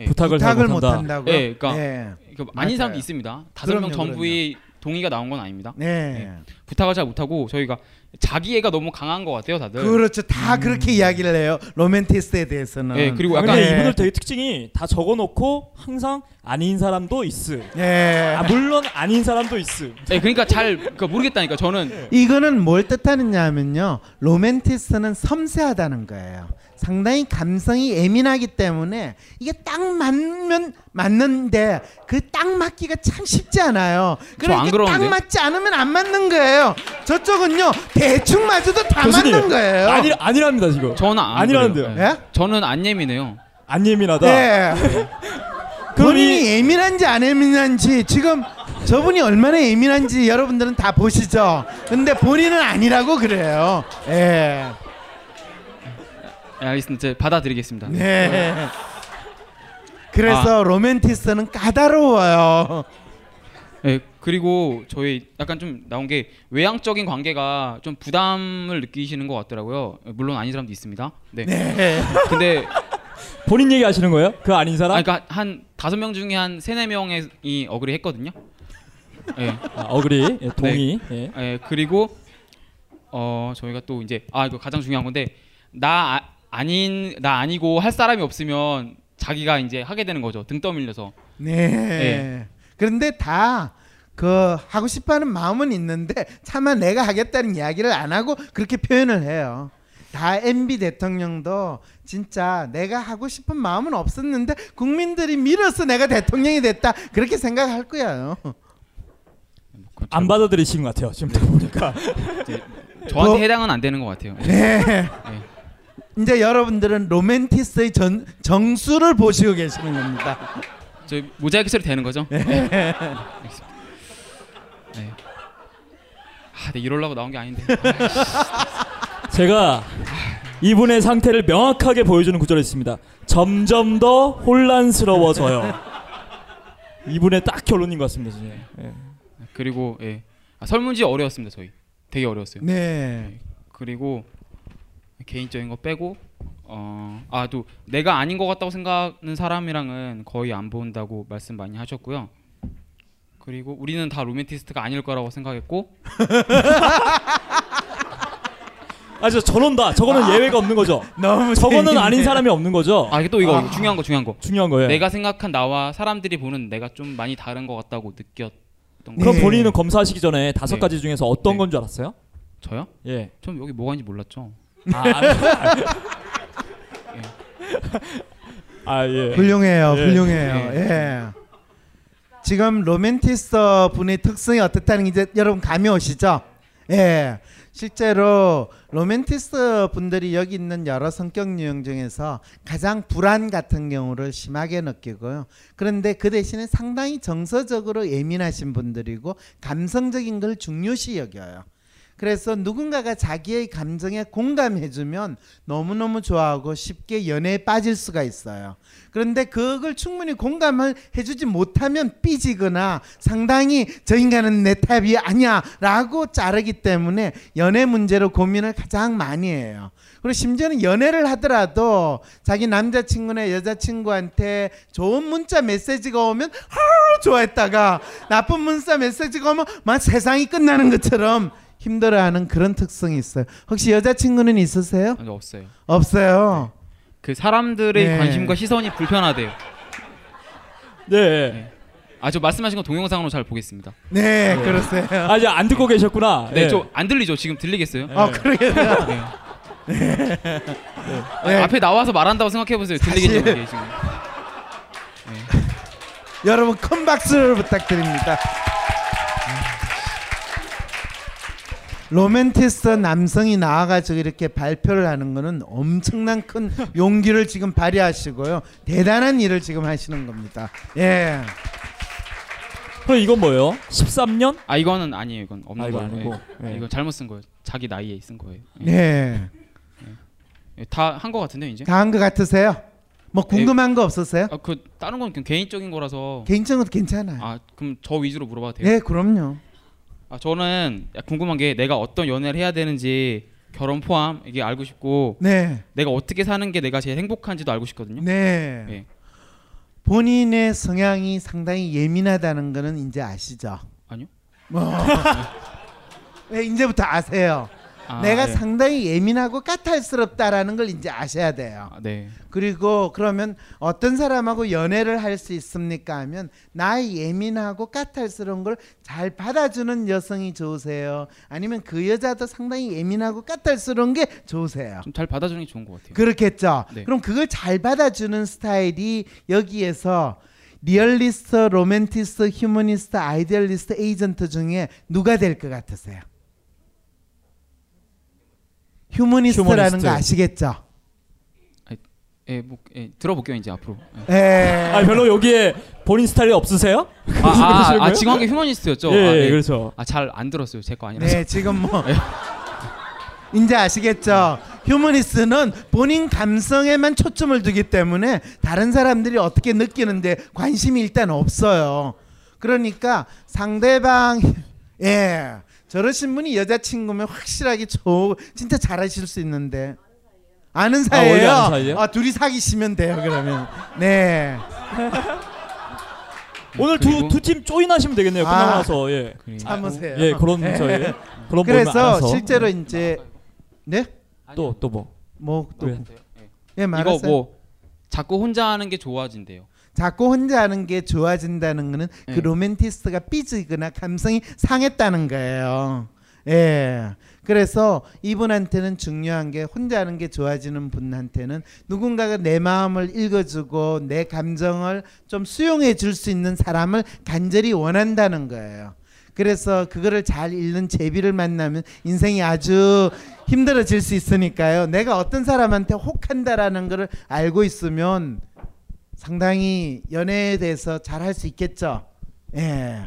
예. 부탁을 잘 부탁을 못 한다. 못한다고요? 예, 그러니까, 예. 그러니까 아닌 사람도. 있습니다. 다섯 명 그럼요, 전부의 동의가 나온 건 아닙니다. 네. 예. 부탁을 잘 못하고 저희가 자기애가 너무 강한 것 같아요, 다들. 그렇죠. 다 그렇게 이야기를 해요. 로맨티스트에 대해서는. 예, 그리고 아, 약간- 근데 예. 이분들 되게 특징이 다 적어놓고 항상 아닌 사람도 있음. 예. 아, 물론 아닌 사람도 있음. 예, 그러니까 잘 그러니까 모르겠다니까 저는 이거는 뭘 뜻하느냐면요. 로맨티스트는 섬세하다는 거예요. 상당히 감성이 예민하기 때문에 이게 딱 맞면 맞는데 그 딱 맞기가 참 쉽지 않아요. 저안 그러니까 딱? 맞지 않으면 안 맞는 거예요. 저쪽은요 대충 맞아도 다 교수님, 맞는 거예요. 아니 아니랍니다 지금. 저는 안 아니라는데요. 예? 저는 안 예민해요. 안 예민하다. 예. 본인이 예민한지 안 예민한지 지금 저분이 얼마나 예민한지 여러분들은 다 보시죠. 근데 본인은 아니라고 그래요. 예. 예, 알겠습니다. 제가 받아드리겠습니다. 네. 그래서 로맨티스트는 까다로워요. 예, 그리고 저희 약간 좀 나온 게 외향적인 관계가 좀 부담을 느끼시는 것 같더라고요. 물론 아닌 사람도 있습니다. 네. 네. 근데 본인 얘기 하시는 거예요? 그 아닌 사람? 아, 그러니까 한 다섯 명 중에 한 세네 명이 어그리 했거든요. 예. 아, 어그리, 예, 동의. 네. 예, 그리고 어 저희가 또 이제 아 이거 가장 중요한 건데 나 아, 아닌 나 아니고 할 사람이 없으면 자기가 이제 하게 되는 거죠. 등 떠밀려서. 네. 예. 그런데 다 그 하고 싶어하는 마음은 있는데 차마 내가 하겠다는 이야기를 안 하고 그렇게 표현을 해요. 다 MB 대통령도 진짜 내가 하고 싶은 마음은 없었는데 국민들이 밀어서 내가 대통령이 됐다 그렇게 생각할 거예요. 안 받아들이신 것 같아요. 지금 딱 보니까. 저한테 뭐- 해당은 안 되는 것 같아요. 네. 이제 여러분들은 로맨티스의 전, 정수를 보시고 계시는 겁니다. 저 모자이크 처리 되는 거죠? 네. 네. 네. 아, 네 이러려고 나온 게 아닌데. 제가 이분의 상태를 명확하게 보여주는 구절이 있습니다. 점점 더 혼란스러워져요. 이분의 딱 결론인 것 같습니다. 예. 그리고 예. 아, 설문지 어려웠습니다, 저희. 되게 어려웠어요. 네. 그리고 개인적인 거 빼고 어, 아, 또 내가 아닌 것 같다고 생각하는 사람이랑은 거의 안 본다고 말씀 많이 하셨고요. 그리고 우리는 다 로맨티스트가 아닐 거라고 생각했고 아, 저 저런다. 저거는 예외가 없는 거죠. 너무 저거는. 아닌 사람이 없는 거죠. 아, 이게 또 이거 아. 중요한 거 중요한 거. 중요한 거예요. 내가 생각한 나와 사람들이 보는 내가 좀 많이 다른 것 같다고 느꼈던 거. 그럼 본인은 검사하시기 전에 다섯 네. 가지 중에서 어떤 건줄 알았어요? 저요? 예. 전 여기 뭐가 있는지 몰랐죠. 아, 아 예. 훌륭해요, 예. 훌륭해요. 예. 지금 로맨티스트 분의 특성이 어떻다는 게 이제 여러분 감이 오시죠? 예. 실제로 로맨티스트 분들이 여기 있는 여러 성격 유형 중에서 가장 불안 같은 경우를 심하게 느끼고요. 그런데 그 대신에 상당히 정서적으로 예민하신 분들이고 감성적인 걸 중요시 여겨요. 그래서 누군가가 자기의 감정에 공감해주면 너무너무 좋아하고 쉽게 연애에 빠질 수가 있어요. 그런데 그걸 충분히 공감을 해주지 못하면 삐지거나 상당히 저 인간은 내 타입이 아니야 라고 자르기 때문에 연애 문제로 고민을 가장 많이 해요. 그리고 심지어는 연애를 하더라도 자기 남자친구나 여자친구한테 좋은 문자 메시지가 오면 하 좋아했다가 나쁜 문자 메시지가 오면 막 세상이 끝나는 것처럼 힘들어하는 그런 특성이 있어요. 혹시 여자친구는 있으세요? 아니, 없어요. 없어요. 그 사람들의 네. 관심과 시선이 불편하대요. 네. 아저 말씀하신 거 동영상으로 잘 보겠습니다. 네, 그러세요. 아직 안 듣고 계셨구나. 네, 네. 좀안 들리죠? 지금 들리겠어요? 아, 그러게요. 네. 네. 아니, 앞에 나와서 말한다고 생각해 보세요. 들리겠죠? 사실- 이게 지금. 여러분 큰 박수를 부탁드립니다. 로맨티스트 남성이 나와가지고 이렇게 발표를 하는 거는 엄청난 큰 용기를 지금 발휘하시고요. 대단한 일을 지금 하시는 겁니다. 예. 그럼 이건 뭐예요? 13년? 아 이거는 아니에요. 이건 없는 아, 이거 거예요. 아니고. 예. 예. 이거 잘못 쓴 거예요. 자기 나이에 쓴 거예요. 네. 다 한 거 같은데 이제. 다한것 같으세요? 뭐 궁금한 거 없었어요? 아, 그 다른 건 그냥 개인적인 거라서. 개인적인 것도 괜찮아요. 아 그럼 저 위주로 물어봐도 돼요? 네, 그럼요. 아 저는 야, 궁금한 게 내가 어떤 연애를 해야 되는지 결혼 포함 이게 알고 싶고. 네. 내가 어떻게 사는 게 내가 제일 행복한지도 알고 싶거든요. 네. 예. 본인의 성향이 상당히 예민하다는 거는 이제 아시죠? 아니요. 뭐. 네, 이제부터 아세요. 아, 내가 네. 상당히 예민하고 까탈스럽다라는 걸 이제 아셔야 돼요. 네. 그리고 그러면 어떤 사람하고 연애를 할 수 있습니까 하면 나의 예민하고 까탈스러운 걸 잘 받아주는 여성이 좋으세요? 아니면 그 여자도 상당히 예민하고 까탈스러운 게 좋으세요? 좀 잘 받아주는 게 좋은 것 같아요. 그렇겠죠. 네. 그럼 그걸 잘 받아주는 스타일이 여기에서 리얼리스트, 로맨티스트, 휴머니스트, 아이디얼리스트, 에이전트 중에 누가 될 것 같으세요? 휴머니스트라는 휴머니스트. 거 아시겠죠? 예, 뭐, 예, 들어볼게요 이제 앞으로. 예. 아 별로 여기에 본인 스타일이 없으세요? 아, 아, 아, 거예요? 지금 한게 휴머니스트였죠? 예, 아, 예, 그렇죠. 아, 잘 안 들었어요. 제 거 아니라서. 네, 지금 뭐 이제 아시겠죠? 휴머니스트는 본인 감성에만 초점을 두기 때문에 다른 사람들이 어떻게 느끼는데 관심이 일단 없어요. 그러니까 상대방 예 저러신 분이 여자친구면 확실하게 저 진짜 잘하실 수 있는데 아는 아, 사이예요. 아는 사이예요? 아, 둘이 사귀시면 돼요 그러면 네. 오늘 두 두 팀 조인하시면 되겠네요. 끝나고 아, 나서 예. 참으세요. 예, 그런 예. 저희 그런 그래서. 실제로 이제 네? 또 또 뭐? 뭐또 왜? 예, 이거 말하세요. 뭐 자꾸 혼자 하는 게 좋아진대요. 자꾸 혼자 하는 게 좋아진다는 거는 그 네. 로맨티스트가 삐지거나 감성이 상했다는 거예요. 예. 그래서 이분한테는 중요한 게 혼자 하는 게 좋아지는 분한테는 누군가가 내 마음을 읽어주고 내 감정을 좀 수용해 줄 수 있는 사람을 간절히 원한다는 거예요. 그래서 그거를 잘 읽는 제비를 만나면 인생이 아주 힘들어질 수 있으니까요. 내가 어떤 사람한테 혹한다라는 거를 알고 있으면 상당히 연애에 대해서 잘 할 수 있겠죠. 예.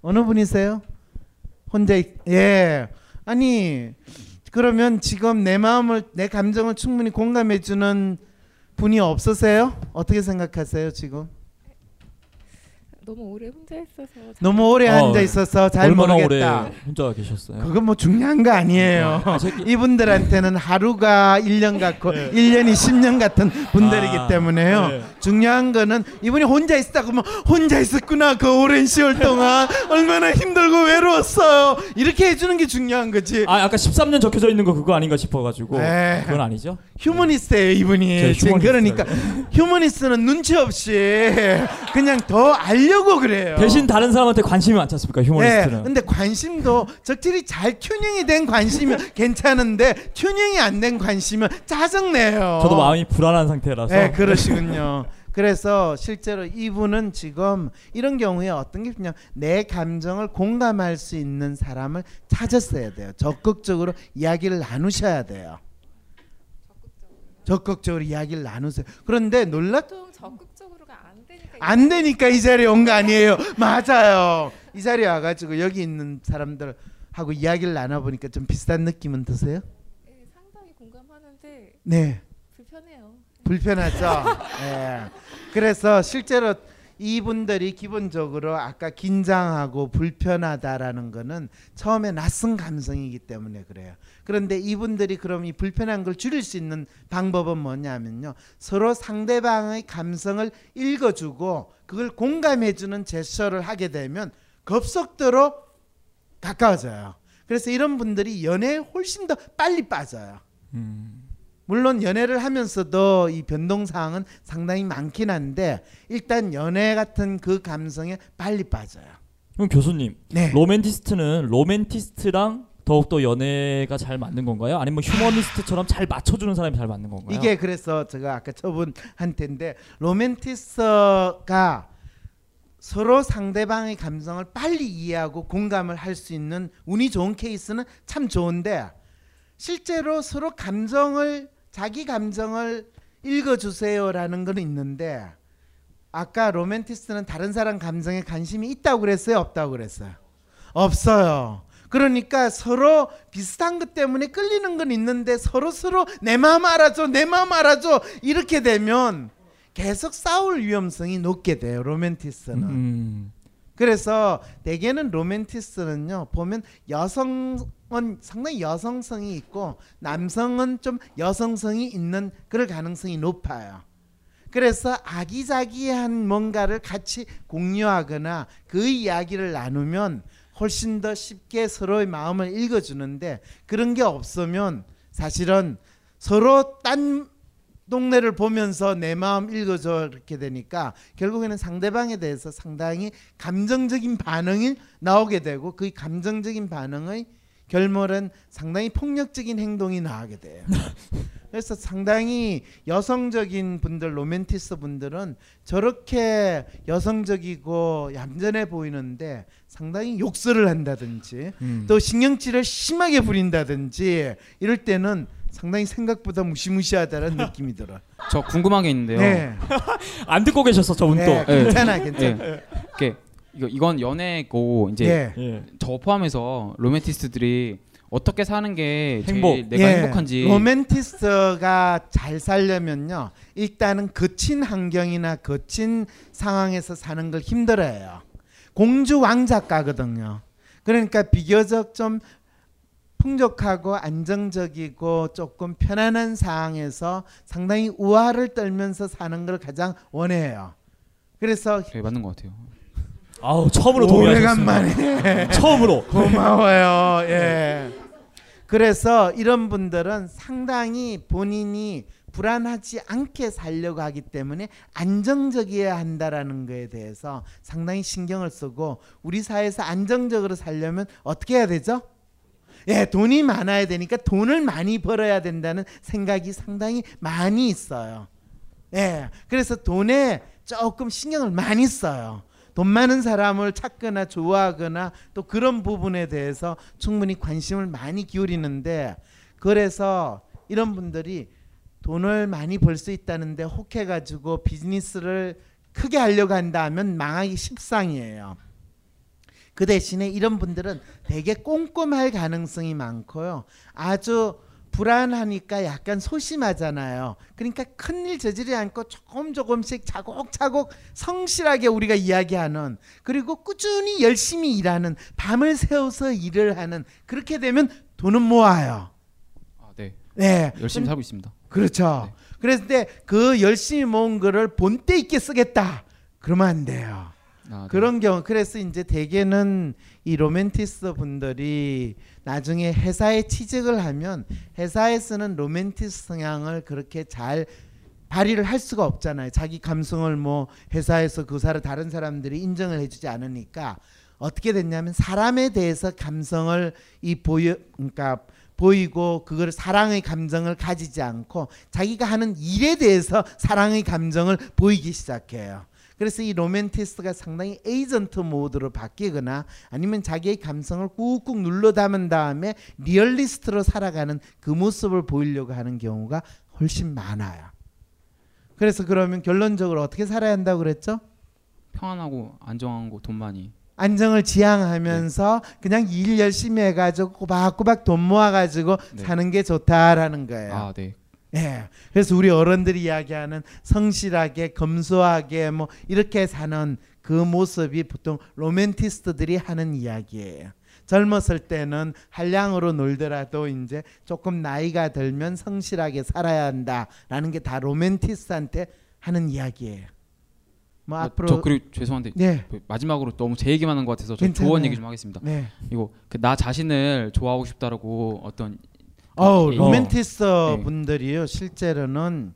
어느 분이세요? 혼자 있, 예. 아니 그러면 지금 내 마음을 내 감정을 충분히 공감해 주는 분이 없으세요? 어떻게 생각하세요, 지금? 너무 오래 혼자 있어서 잘- 너무 오래 어, 앉아 있어서 잘 얼마나 모르겠다. 오래 혼자 계셨어요? 그건 뭐 중요한 거 아니에요. 아, 새끼- 이분들한테는 하루가 1년 같고 네. 1년이 10년 같은 분들이기 아, 때문에요. 네. 중요한 거는 이분이 혼자 있었다 그러면 혼자 있었구나 그 오랜 시월 동안 얼마나 힘들고 외로웠어요. 이렇게 해주는 게 중요한 거지. 아 아까 13년 적혀져 있는 거 그거 아닌가 싶어가지고 에. 그건 아니죠? 휴머니스트예요 이분이 저 지금. 그러니까 휴머니스트는 눈치 없이 그냥 더 알 려고 그래요. 대신 다른 사람한테 관심이 많지 않습니까 휴머니스트는? 네, 근데 관심도 적절히 잘 튜닝이 된 관심이면 괜찮은데 튜닝이 안 된 관심은 짜증내요. 저도 마음이 불안한 상태라서. 네, 그러시군요. 그래서 실제로 이분은 지금 이런 경우에 어떤 게 그냥 내 감정을 공감할 수 있는 사람을 찾았어야 돼요. 적극적으로 이야기를 나누셔야 돼요. 적극적으로 이야기를 나누세요. 그런데 놀랍 적극적으로가 안 되니까 이 자리에 온 거 아니에요. 맞아요. 이 자리에 와가지고 여기 있는 사람들하고 이야기를 나눠보니까 좀 비슷한 느낌은 드세요? 예, 상당히 공감하는데 네. 불편해요. 불편하죠. 예. 그래서 실제로 이분들이 기본적으로 아까 긴장하고 불편하다라는 거는 처음에 낯선 감성이기 때문에 그래요. 그런데 이분들이 그럼 이 불편한 걸 줄일 수 있는 방법은 뭐냐면요. 서로 상대방의 감성을 읽어주고 그걸 공감해주는 제스처를 하게 되면 급속도로 가까워져요. 그래서 이런 분들이 연애에 훨씬 더 빨리 빠져요. 물론 연애를 하면서도 이 변동 사항은 상당히 많긴 한데 일단 연애 같은 그 감성에 빨리 빠져요. 그럼 교수님, 네. 로맨티스트는 로맨티스트랑 더욱더 연애가 잘 맞는 건가요? 아니면 휴머니스트처럼 잘 맞춰주는 사람이 잘 맞는 건가요? 이게 그래서 제가 아까 저분한테인데 로맨티스트가 서로 상대방의 감성을 빨리 이해하고 공감을 할 수 있는 운이 좋은 케이스는 참 좋은데 실제로 서로 감정을 자기 감정을 읽어주세요라는 건 있는데 아까 로맨티스트는 다른 사람 감정에 관심이 있다고 그랬어요 없다고 그랬어요 없어요 그러니까 서로 비슷한 것 때문에 끌리는 건 있는데 서로 서로 내 마음 알아줘 내 마음 알아줘 이렇게 되면 계속 싸울 위험성이 높게 돼요 로맨티스트는 음. 그래서 대개는 로맨티스트는요 보면 여성은 상당히 여성성이 있고 남성은 좀 여성성이 있는 그럴 가능성이 높아요. 그래서 아기자기한 뭔가를 같이 공유하거나 그 이야기를 나누면 훨씬 더 쉽게 서로의 마음을 읽어주는데 그런 게 없으면 사실은 서로 딴 동네를 보면서 내 마음 읽어줘 이렇게 되니까 결국에는 상대방에 대해서 상당히 감정적인 반응이 나오게 되고 그 감정적인 반응의 결말은 상당히 폭력적인 행동이 나오게 돼요. 그래서 상당히 여성적인 분들 로맨티스트 분들은 저렇게 여성적이고 얌전해 보이는데 상당히 욕설을 한다든지 음. 또 신경질을 심하게 부린다든지 이럴 때는 상당히 생각보다 무시무시하다는 느낌이 들어. 저 궁금한 게 있는데요. 네. 안 듣고 계셨어 저분 또. 네, 괜찮아, 괜찮아. 네. 이거 이건 연애고 이제 네. 예. 저 포함해서 로맨티스트들이 어떻게 사는 게 제일 행복. 내가 예, 행복한지 로맨티스트가 잘 살려면요 일단은 거친 환경이나 거친 상황에서 사는 걸 힘들어해요 공주 왕작가거든요 그러니까 비교적 좀 풍족하고 안정적이고 조금 편안한 상황에서 상당히 우아를 떨면서 사는 걸 가장 원해요 그래서 네, 맞는 것 같아요. 아우 처음으로 동의하셨습니다. 오래간만에 처음으로. 고마워요. 예. 그래서 이런 분들은 상당히 본인이 불안하지 않게 살려고 하기 때문에 안정적이어야 한다라는 거에 대해서 상당히 신경을 쓰고 우리 사회에서 안정적으로 살려면 어떻게 해야 되죠? 예, 돈이 많아야 되니까 돈을 많이 벌어야 된다는 생각이 상당히 많이 있어요. 예, 그래서 돈에 조금 신경을 많이 써요. 돈 많은 사람을 찾거나 좋아하거나 또 그런 부분에 대해서 충분히 관심을 많이 기울이는데 그래서 이런 분들이 돈을 많이 벌 수 있다는데 혹해가지고 비즈니스를 크게 하려고 한다 하면 망하기 십상이에요. 그 대신에 이런 분들은 되게 꼼꼼할 가능성이 많고요. 아주 불안하니까 약간 소심하잖아요. 그러니까 큰일 저지르지 않고 조금 조금씩 차곡차곡 성실하게 우리가 이야기하는 그리고 꾸준히 열심히 일하는 밤을 새워서 일을 하는 그렇게 되면 돈은 모아요. 아, 네. 네. 열심히 살고 있습니다. 그렇죠. 그런데 그 열심히 모은 거를 본때 있게 쓰겠다. 그러면 안 돼요. 아, 네. 그런 경우 그래서 이제 대개는 이 로맨티스트 분들이 나중에 회사에 취직을 하면 회사에서는 로맨티스트 성향을 그렇게 잘 발휘를 할 수가 없잖아요. 자기 감성을 뭐 회사에서 그 사람 다른 사람들이 인정을 해주지 않으니까 어떻게 됐냐면 사람에 대해서 감성을 이 보여 그러니까 보이고 그걸 사랑의 감정을 가지지 않고 자기가 하는 일에 대해서 사랑의 감정을 보이기 시작해요. 그래서 이 로맨티스트가 상당히 에이전트 모드로 바뀌거나 아니면 자기의 감성을 꾹꾹 눌러 담은 다음에 리얼리스트로 살아가는 그 모습을 보이려고 하는 경우가 훨씬 많아요. 그래서 그러면 결론적으로 어떻게 살아야 한다고 그랬죠? 평안하고 안정하고 돈 많이. 안정을 지향하면서 그냥 일 열심히 해가지고 꼬박꼬박 돈 모아가지고 네. 사는 게 좋다라는 거예요. 아, 네. 예. 그래서 우리 어른들이 이야기하는 성실하게 검소하게 뭐 이렇게 사는 그 모습이 보통 로맨티스트들이 하는 이야기예요. 젊었을 때는 한량으로 놀더라도 이제 조금 나이가 들면 성실하게 살아야 한다라는 게 다 로맨티스트한테 하는 이야기예요. 뭐 아, 앞으로 저 그리고 죄송한데 네. 그 마지막으로 너무 제 얘기만 한 것 같아서 저 괜찮아요. 조언 얘기 좀 하겠습니다. 네. 이거 그 나 자신을 좋아하고 싶다라고 어떤 어, 예, 로맨티스트 네. 분들이요 실제로는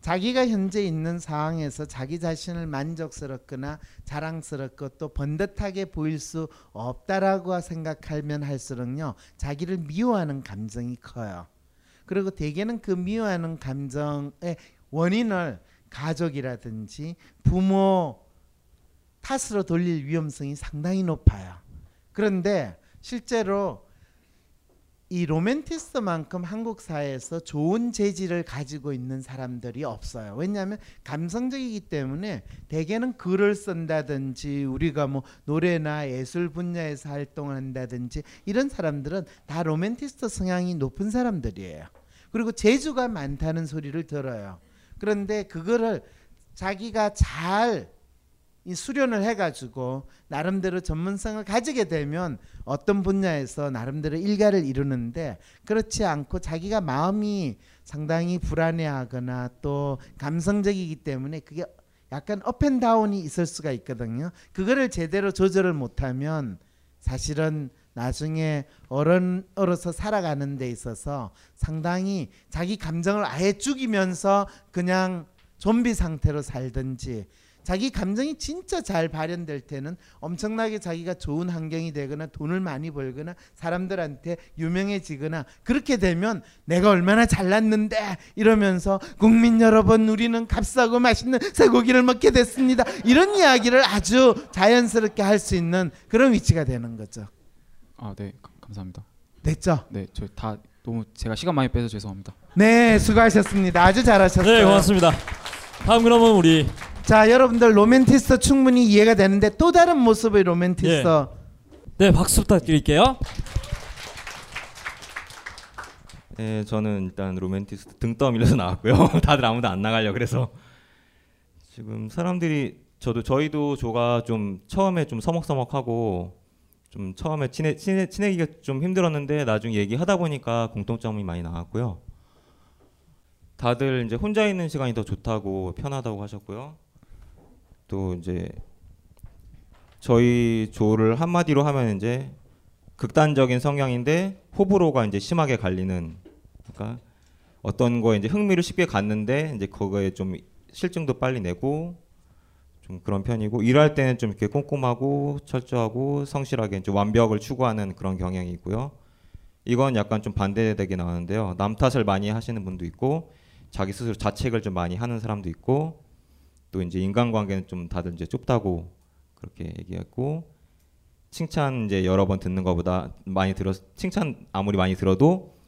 자기가 현재 있는 상황에서 자기 자신을 만족스럽거나 자랑스럽고 또 번듯하게 보일 수 없다라고 생각하면 할수록요 자기를 미워하는 감정이 커요. 그리고 대개는 그 미워하는 감정의 원인을 가족이라든지 부모 탓으로 돌릴 위험성이 상당히 높아요. 그런데 실제로 이 로맨티스트만큼 한국 사회에서 좋은 재질을 가지고 있는 사람들이 없어요. 왜냐하면 감성적이기 때문에 대개는 글을 쓴다든지 우리가 뭐 노래나 예술 분야에서 활동을 한다든지 이런 사람들은 다 로맨티스트 성향이 높은 사람들이에요. 그리고 재주가 많다는 소리를 들어요. 그런데 그거를 자기가 잘 이 수련을 해가지고 나름대로 전문성을 가지게 되면 어떤 분야에서 나름대로 일가를 이루는데 그렇지 않고 자기가 마음이 상당히 불안해하거나 또 감성적이기 때문에 그게 약간 업앤다운이 있을 수가 있거든요. 그거를 제대로 조절을 못하면 사실은 나중에 어른으로서 살아가는 데 있어서 상당히 자기 감정을 아예 죽이면서 그냥 좀비 상태로 살든지 자기 감정이 진짜 잘 발현될 때는 엄청나게 자기가 좋은 환경이 되거나 돈을 많이 벌거나 사람들한테 유명해지거나 그렇게 되면 내가 얼마나 잘났는데 이러면서 국민 여러분 우리는 값싸고 맛있는 쇠고기를 먹게 됐습니다. 이런 이야기를 아주 자연스럽게 할 수 있는 그런 위치가 되는 거죠. 아, 네. 가- 감사합니다. 됐죠? 네, 저 다 너무 제가 시간 많이 빼서 죄송합니다. 네, 수고하셨습니다. 아주 잘하셨어요. 네, 고맙습니다. 다음 그러면 우리 자, 여러분들 로맨티스트 충분히 이해가 되는데 또 다른 모습의 로맨티스트 네, 박수 부탁드릴게요. 네, 저는 일단 로맨티스트 등 떠밀려서 나왔고요. 다들 아무도 안 나가려 그래서 지금 사람들이 저도 저희도 조가 좀 처음에 좀 서먹서먹하고 좀 처음에 친해, 친해 친해기가 좀 힘들었는데 나중에 얘기하다 보니까 공통점이 많이 나왔고요. 다들 이제 혼자 있는 시간이 더 좋다고 편하다고 하셨고요. 또 이제 저희 조를 한마디로 하면 이제 극단적인 성향인데 호불호가 이제 심하게 갈리는 그러니까 어떤 거에 이제 흥미를 쉽게 갖는데 이제 그거에 좀 실증도 빨리 내고 좀 그런 편이고 일할 때는 좀 이렇게 꼼꼼하고 철저하고 성실하게 좀 완벽을 추구하는 그런 경향이 있고요. 이건 약간 좀 반대되게 나오는데요. 남 탓을 많이 하시는 분도 있고 자기 스스로 자책을 좀 많이 하는 사람도 있고 또 이제 인간관계는 좀 다들 이제 좁다고 그렇게 얘기했고 칭찬 이제 여러 번 듣는 것보다 많이 들어 칭찬 아무리 많이 들어도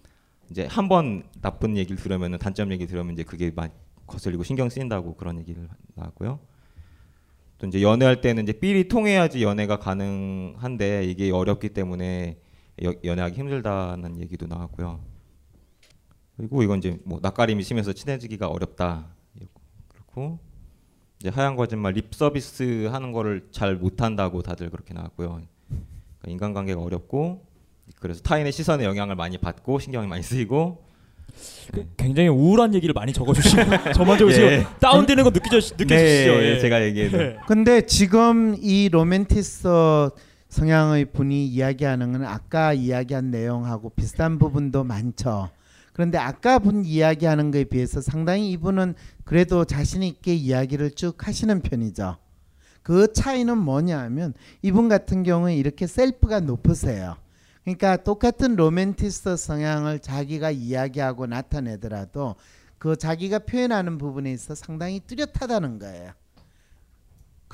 이제 한 번 나쁜 얘기를 들으면은 단점 얘기 들으면 이제 그게 많이 거슬리고 신경 쓰인다고 그런 얘기를 나왔고요. 또 이제 연애할 때는 이제 삘이 통해야지 연애가 가능한데 이게 어렵기 때문에 여- 연애하기 힘들다는 얘기도 나왔고요. 그리고 이건 이제 뭐 낯가림이 심해서 친해지기가 어렵다. 그렇고 이제 하얀 거짓말 립 서비스 하는 거를 잘 못한다고 다들 그렇게 나왔고요. 그러니까 인간관계가 어렵고 그래서 타인의 시선에 영향을 많이 받고 신경이 많이 쓰이고 굉장히 우울한 얘기를 많이 적어주시고 저만 좀 예. 다운되는 거 느껴져 느껴지시죠? 네, 예. 제가 얘기해도. 네. 근데 지금 이 로맨티스트 성향의 분이 이야기하는 건 아까 이야기한 내용하고 비슷한 부분도 많죠. 그런데 아까 분 이야기하는 거에 비해서 상당히 이분은 그래도 자신 있게 이야기를 쭉 하시는 편이죠. 그 차이는 뭐냐 하면 이분 같은 경우에 이렇게 self가 높으세요. 그러니까 똑같은 로맨티스트 성향을 자기가 이야기하고 나타내더라도 그 자기가 표현하는 부분에 있어 상당히 뚜렷하다는 거예요.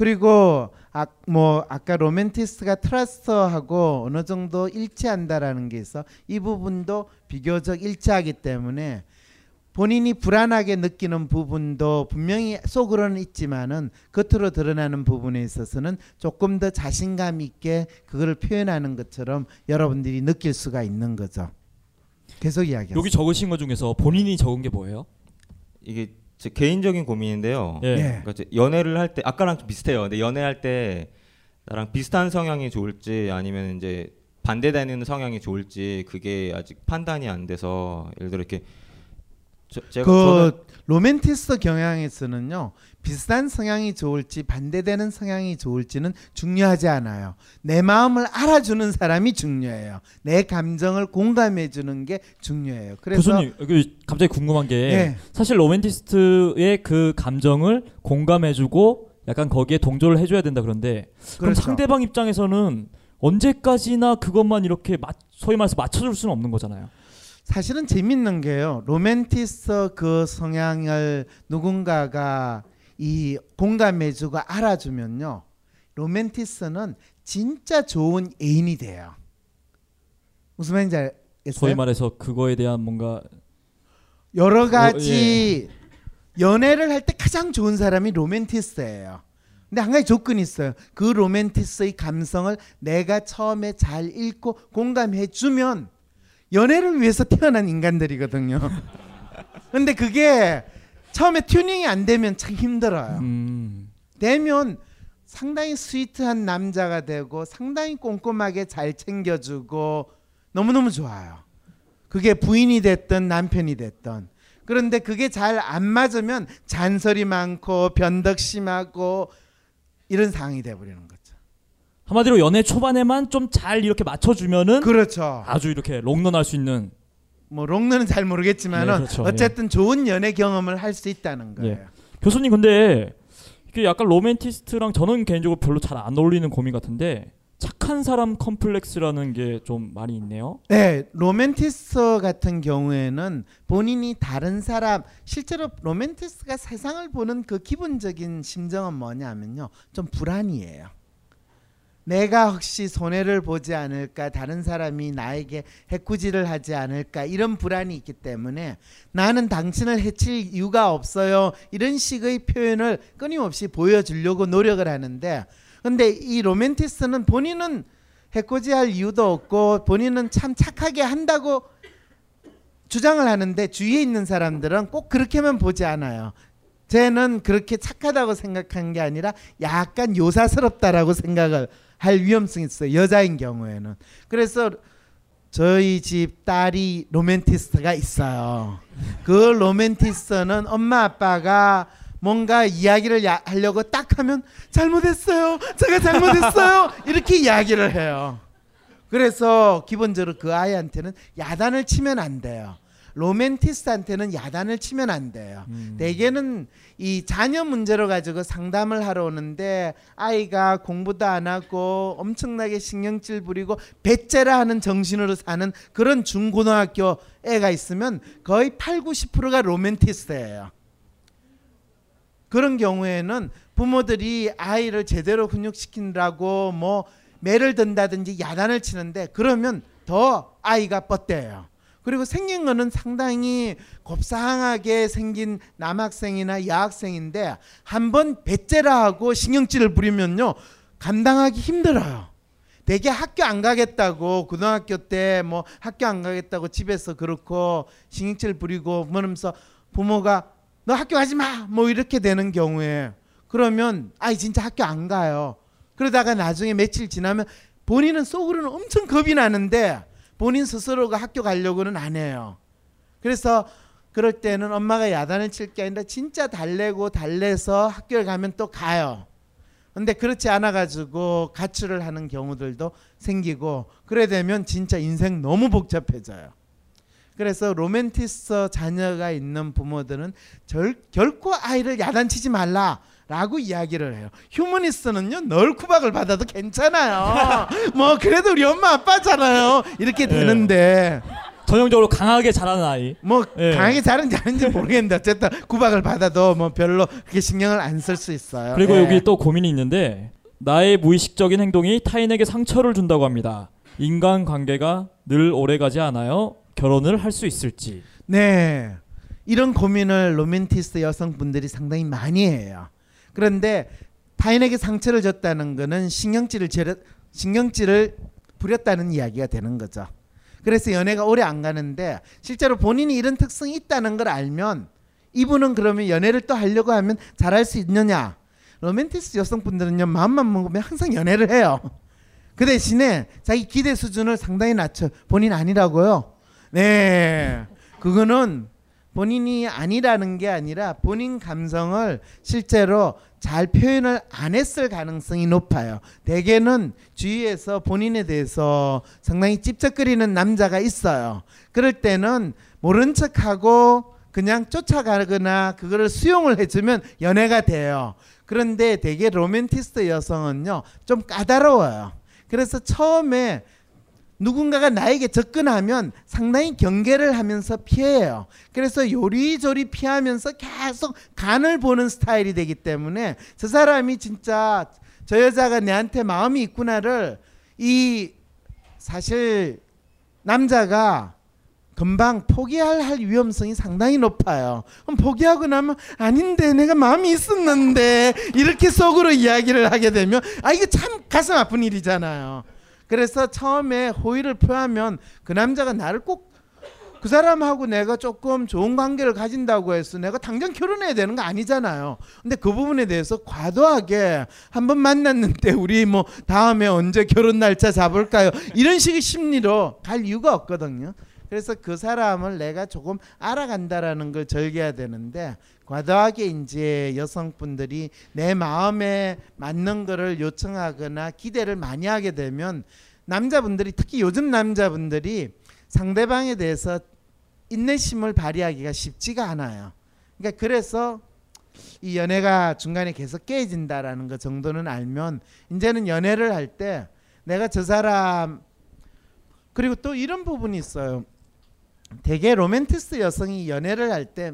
그리고 아, 뭐 아까 로맨티스트가 trust하고 어느 정도 일치한다라는 게 있어 이 부분도 비교적 일치하기 때문에 본인이 불안하게 느끼는 부분도 분명히 속으로는 있지만은 겉으로 드러나는 부분에 있어서는 조금 더 자신감 있게 그거를 표현하는 것처럼 여러분들이 느낄 수가 있는 거죠. 계속 이야기하세요. 여기 적으신 것 중에서 본인이 적은 게 뭐예요? 이게 제 개인적인 고민인데요. 예. 그러니까 이제 연애를 할 때 아까랑 좀 비슷해요. 근데 연애할 때 나랑 비슷한 성향이 좋을지 아니면 이제 반대되는 성향이 좋을지 그게 아직 판단이 안 돼서 예를 들어 이렇게 저, 그 로맨티스트 경향에서는요 비슷한 성향이 좋을지 반대되는 성향이 좋을지는 중요하지 않아요. 내 마음을 알아주는 사람이 중요해요. 내 감정을 공감해 주는 게 중요해요. 그래서 교수님 여기 갑자기 궁금한 게 예. 사실 로맨티스트의 그 감정을 공감해 주고 약간 거기에 동조를 해줘야 된다 그런데 그럼 그렇죠. 상대방 입장에서는 언제까지나 그것만 이렇게 맞, 소위 말해서 맞춰줄 수는 없는 거잖아요. 사실은 재밌는 게요. 로맨티스트 그 성향을 누군가가 이 공감해주고 알아주면요. 로맨티스트는 진짜 좋은 애인이 돼요. 무슨 말인지 알겠어요? 소위 말해서 그거에 대한 뭔가 여러 어, 가지 연애를 할 때 가장 좋은 사람이 로맨티스트예요. 근데 한 가지 조건이 있어요. 그 로맨티스트의 감성을 내가 처음에 잘 읽고 공감해 주면 연애를 위해서 태어난 인간들이거든요. 근데 그게 처음에 튜닝이 안 되면 참 힘들어요. 음. 되면 상당히 스위트한 남자가 되고 상당히 꼼꼼하게 잘 챙겨주고 너무너무 좋아요. 그게 부인이 됐든 남편이 됐든. 그런데 그게 잘 안 맞으면 잔소리 많고 변덕 심하고 이런 상황이 돼버리는 거죠. 한마디로 연애 초반에만 좀 잘 이렇게 맞춰주면은 그렇죠. 아주 이렇게 롱런할 수 있는 뭐 롱런은 잘 모르겠지만은 네, 그렇죠. 어쨌든 좋은 연애 경험을 할 수 있다는 거예요. 예. 교수님 근데 이게 약간 로맨티스트랑 저는 개인적으로 별로 잘 안 어울리는 고민 같은데 착한 사람 컴플렉스라는 게 좀 많이 있네요. 네, 로맨티스트 같은 경우에는 본인이 다른 사람 실제로 로맨티스트가 세상을 보는 그 기본적인 심정은 뭐냐면요. 좀 불안이에요. 내가 혹시 손해를 보지 않을까? 다른 사람이 나에게 해코지를 하지 않을까? 이런 불안이 있기 때문에 나는 당신을 해칠 이유가 없어요. 이런 식의 표현을 끊임없이 보여주려고 노력을 하는데 근데 이 로맨티스트는 본인은 해코지할 이유도 없고 본인은 참 착하게 한다고 주장을 하는데 주위에 있는 사람들은 꼭 그렇게만 보지 않아요. 쟤는 그렇게 착하다고 생각한 게 아니라 약간 요사스럽다라고 생각을 할 위험성이 있어요. 여자인 경우에는. 그래서 저희 집 딸이 로맨티스트가 있어요. 그 로맨티스트는 엄마 아빠가 뭔가 이야기를 야- 하려고 딱 하면 잘못했어요. 제가 잘못했어요. 이렇게 이야기를 해요. 그래서 기본적으로 그 아이한테는 야단을 치면 안 돼요. 로맨티스트한테는 야단을 치면 안 돼요. 대개는 이 자녀 문제로 가지고 상담을 하러 오는데 아이가 공부도 안 하고 엄청나게 신경질 부리고 배째라 하는 정신으로 사는 그런 중고등학교 애가 있으면 거의 8, 90%가 로맨티스트예요. 그런 경우에는 부모들이 아이를 제대로 훈육시키느라고 뭐 매를 든다든지 야단을 치는데 그러면 더 아이가 뻗대요. 그리고 생긴 거는 상당히 곱상하게 생긴 남학생이나 여학생인데 한번 배째라 하고 신경질을 부리면요 감당하기 힘들어요. 되게 학교 안 가겠다고 고등학교 때 뭐 학교 안 가겠다고 집에서 그렇고 신경질 부리고 뭐면서 부모가 너 학교 가지 마 뭐 이렇게 되는 경우에 그러면 아이 진짜 학교 안 가요. 그러다가 나중에 며칠 지나면 본인은 속으로는 엄청 겁이 나는데 본인 스스로가 학교 가려고는 안 해요. 그래서 그럴 때는 엄마가 야단을 칠 게 아니라 진짜 달래고 달래서 학교에 가면 또 가요. 근데 그렇지 않아 가지고 가출을 하는 경우들도 생기고 그래 되면 진짜 인생 너무 복잡해져요. 그래서 로맨티스트 자녀가 있는 부모들은 절, 결코 아이를 야단치지 말라 라고 이야기를 해요. 휴머니스트는요 늘 구박을 받아도 괜찮아요. 뭐 그래도 우리 엄마 아빠잖아요. 이렇게 네. 되는데 전형적으로 강하게 자라는 아이. 뭐 예. 강하게 자란지 아닌지 모르겠는데 어쨌든 구박을 받아도 뭐 별로 그렇게 신경을 안 쓸 수 있어요. 그리고 예. 여기 또 고민이 있는데 나의 무의식적인 행동이 타인에게 상처를 준다고 합니다. 인간 관계가 늘 오래가지 않아요. 결혼을 할 수 있을지. 네. 이런 고민을 로맨티스트 여성분들이 상당히 많이 해요. 그런데 타인에게 상처를 줬다는 거는 신경질을 제려, 신경질을 부렸다는 이야기가 되는 거죠. 그래서 연애가 오래 안 가는데 실제로 본인이 이런 특성이 있다는 걸 알면 이분은 그러면 연애를 또 하려고 하면 잘할 수 있느냐? 로맨티스트 여성분들은요 마음만 먹으면 항상 연애를 해요. 그 대신에 자기 기대 수준을 상당히 낮춰 본인 아니라고요. 네, 그거는 본인이 아니라는 게 아니라 본인 감성을 실제로 잘 표현을 안 했을 가능성이 높아요. 대개는 주위에서 본인에 대해서 상당히 찝쩍거리는 남자가 있어요. 그럴 때는 모른 척하고 그냥 쫓아가거나 그거를 수용을 해주면 연애가 돼요. 그런데 되게 로맨티스트 여성은요 좀 까다로워요. 그래서 처음에 누군가가 나에게 접근하면 상당히 경계를 하면서 피해요. 그래서 요리조리 피하면서 계속 간을 보는 스타일이 되기 때문에 저 사람이 진짜 저 여자가 내한테 마음이 있구나를 이 사실 남자가 금방 포기할 할 위험성이 상당히 높아요. 그럼 포기하고 나면 아닌데 내가 마음이 있었는데 이렇게 속으로 이야기를 하게 되면 아 이거 참 가슴 아픈 일이잖아요. 그래서 처음에 호의를 표하면 그 남자가 나를 꼭 그 사람하고 내가 조금 좋은 관계를 가진다고 해서 내가 당장 결혼해야 되는 거 아니잖아요. 근데 그 부분에 대해서 과도하게 한 번 만났는데 우리 뭐 다음에 언제 결혼 날짜 잡을까요? 이런 식의 심리로 갈 이유가 없거든요. 그래서 그 사람을 내가 조금 알아간다라는 걸 즐겨야 되는데 과도하게 이제 여성분들이 내 마음에 맞는 거를 요청하거나 기대를 많이 하게 되면 남자분들이 특히 요즘 남자분들이 상대방에 대해서 인내심을 발휘하기가 쉽지가 않아요. 그러니까 그래서 이 연애가 중간에 계속 깨진다라는 것 정도는 알면 이제는 연애를 할 때 내가 저 사람 그리고 또 이런 부분이 있어요. 되게 로맨티스트 여성이 연애를 할 때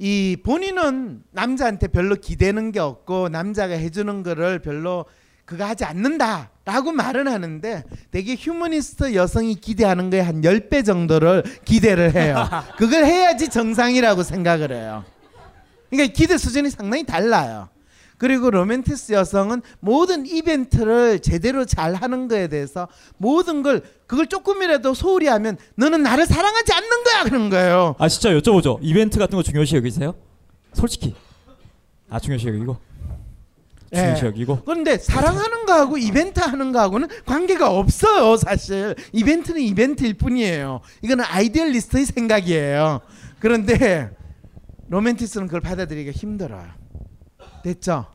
이 본인은 남자한테 별로 기대는 게 없고 남자가 해주는 거를 별로 그거 하지 않는다라고 말은 하는데 되게 휴머니스트 여성이 기대하는 거에 한 10배 정도를 기대를 해요. 그걸 해야지 정상이라고 생각을 해요. 그러니까 기대 수준이 상당히 달라요. 그리고 로맨티스트 여성은 모든 이벤트를 제대로 잘 하는 거에 대해서 모든 걸 그걸 조금이라도 소홀히 하면 너는 나를 사랑하지 않는 거야 그런 거예요. 아 진짜 여쭤보죠. 이벤트 같은 거 중요시 여기세요? 솔직히. 아 중요시 여기고. 중요시 여기고. 그런데 사랑하는 거하고 이벤트 하는 거하고는 관계가 없어요 사실. 이벤트는 이벤트일 뿐이에요. 이거는 idealist의 생각이에요. 그런데 로맨티스트는 그걸 받아들이기가 힘들어요. 됐죠?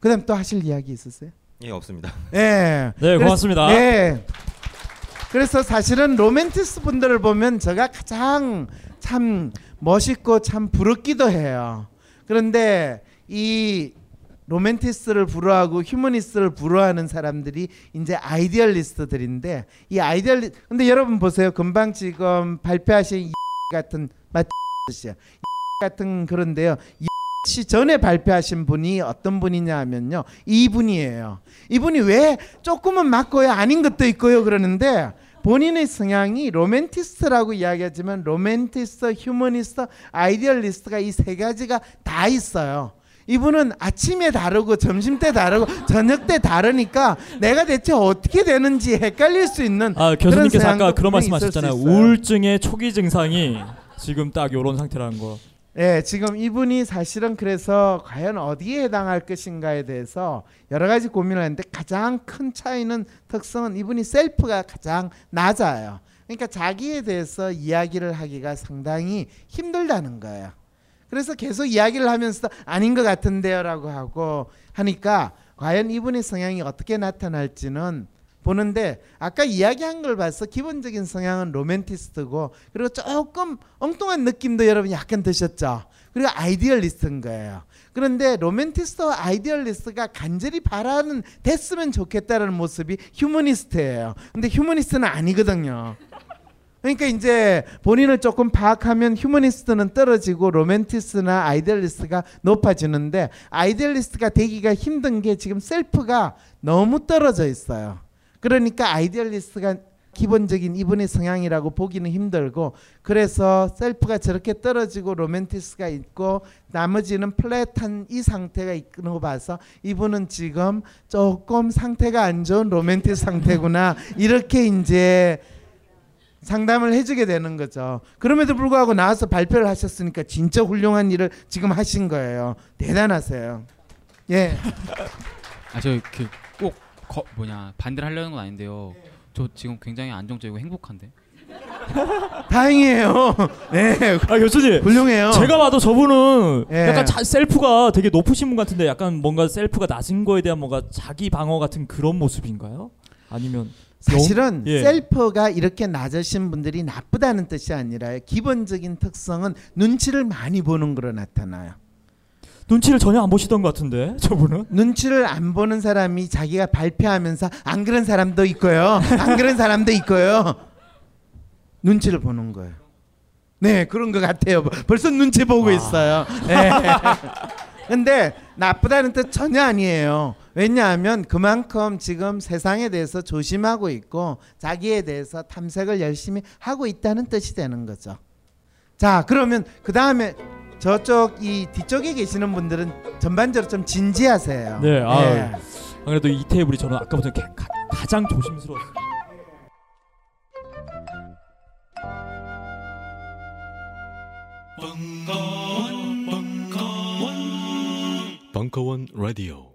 그다음 또 하실 이야기 있으세요? 예 없습니다. 예. 네, 고맙습니다. 예. 그래서 사실은 로맨티스트 분들을 보면 제가 가장 참 멋있고 참 부럽기도 해요. 그런데 이 로맨티스트를 부러워하고 휴머니스트를 부러워하는 사람들이 이제 idealist들인데 이 ideali 근데 여러분 보세요. 금방 지금 발표하신 이 같은 맞이야. 같은 그런데요. 시 전에 발표하신 분이 어떤 분이냐 하면요. 이분이에요. 이분이 왜 조금은 맞고요. 아닌 것도 있고요. 그러는데 본인의 성향이 로맨티스트라고 이야기하지만 로맨티스트, 휴머니스트, idealist가 이 세 가지가 다 있어요. 이분은 아침에 다르고 점심 때 다르고 저녁 때 다르니까 내가 대체 어떻게 되는지 헷갈릴 수 있는 아 교수님께서 아까 그런 말씀하셨잖아요. 우울증의 초기 증상이 지금 딱 이런 상태라는 거. 예, 지금 이분이 사실은 그래서 과연 어디에 해당할 것인가에 대해서 여러 가지 고민을 했는데 가장 큰 차이는 특성은 이분이 셀프가 가장 낮아요. 그러니까 자기에 대해서 이야기를 하기가 상당히 힘들다는 거예요. 그래서 계속 이야기를 하면서 아닌 것 같은데요라고 하고 하니까 과연 이분의 성향이 어떻게 나타날지는 보는데 아까 이야기한 걸 봐서 기본적인 성향은 로맨티스트고 그리고 조금 엉뚱한 느낌도 여러분 약간 드셨죠. 그리고 idealist인 거예요. 그런데 로맨티스트와 idealist가 간절히 바라는 됐으면 좋겠다는 모습이 휴머니스트예요. 근데 휴머니스트는 아니거든요. 그러니까 이제 본인을 조금 파악하면 휴머니스트는 떨어지고 로맨티스트나 idealist가 높아지는데 idealist가 되기가 힘든 게 지금 self가 너무 떨어져 있어요. 그러니까 idealist가 기본적인 이분의 성향이라고 보기는 힘들고 그래서 self가 저렇게 떨어지고 로맨티스트가 있고 나머지는 flat한 이 상태가 있는 거 봐서 이분은 지금 조금 상태가 안 좋은 로맨티스트 상태구나 이렇게 이제 상담을 해주게 되는 거죠. 그럼에도 불구하고 나와서 발표를 하셨으니까 진짜 훌륭한 일을 지금 하신 거예요. 대단하세요. 예. 아저 그 꼭 뭐냐 반대를 하려는 건 아닌데요. 저 지금 굉장히 안정적이고 행복한데. 다행이에요. 네. 아 교수님 훌륭해요. 제가 봐도 저분은 예. 약간 자, 셀프가 되게 높으신 분 같은데 약간 뭔가 셀프가 낮은 거에 대한 뭔가 자기 방어 같은 그런 모습인가요? 아니면 사실은 영- 예. 셀프가 이렇게 낮으신 분들이 나쁘다는 뜻이 아니라 기본적인 특성은 눈치를 많이 보는 거로 나타나요. 눈치를 전혀 안 보시던 것 같은데 저분은 눈치를 안 보는 사람이 자기가 발표하면서 안 그런 사람도 있고요. 안 그런 사람도 있고요. 눈치를 보는 거예요. 네, 그런 것 같아요. 벌써 눈치 보고 있어요. 네. 근데 나쁘다는 뜻 전혀 아니에요. 왜냐하면 그만큼 지금 세상에 대해서 조심하고 있고 자기에 대해서 탐색을 열심히 하고 있다는 뜻이 되는 거죠. 자, 그러면 그 다음에 저쪽 이 뒤쪽에 계시는 분들은 전반적으로 좀 진지하세요. 네, 아 네. 그래도 이 테이블이 저는 아까부터 가, 가, 가장 조심스러웠어요. 벙커원 라디오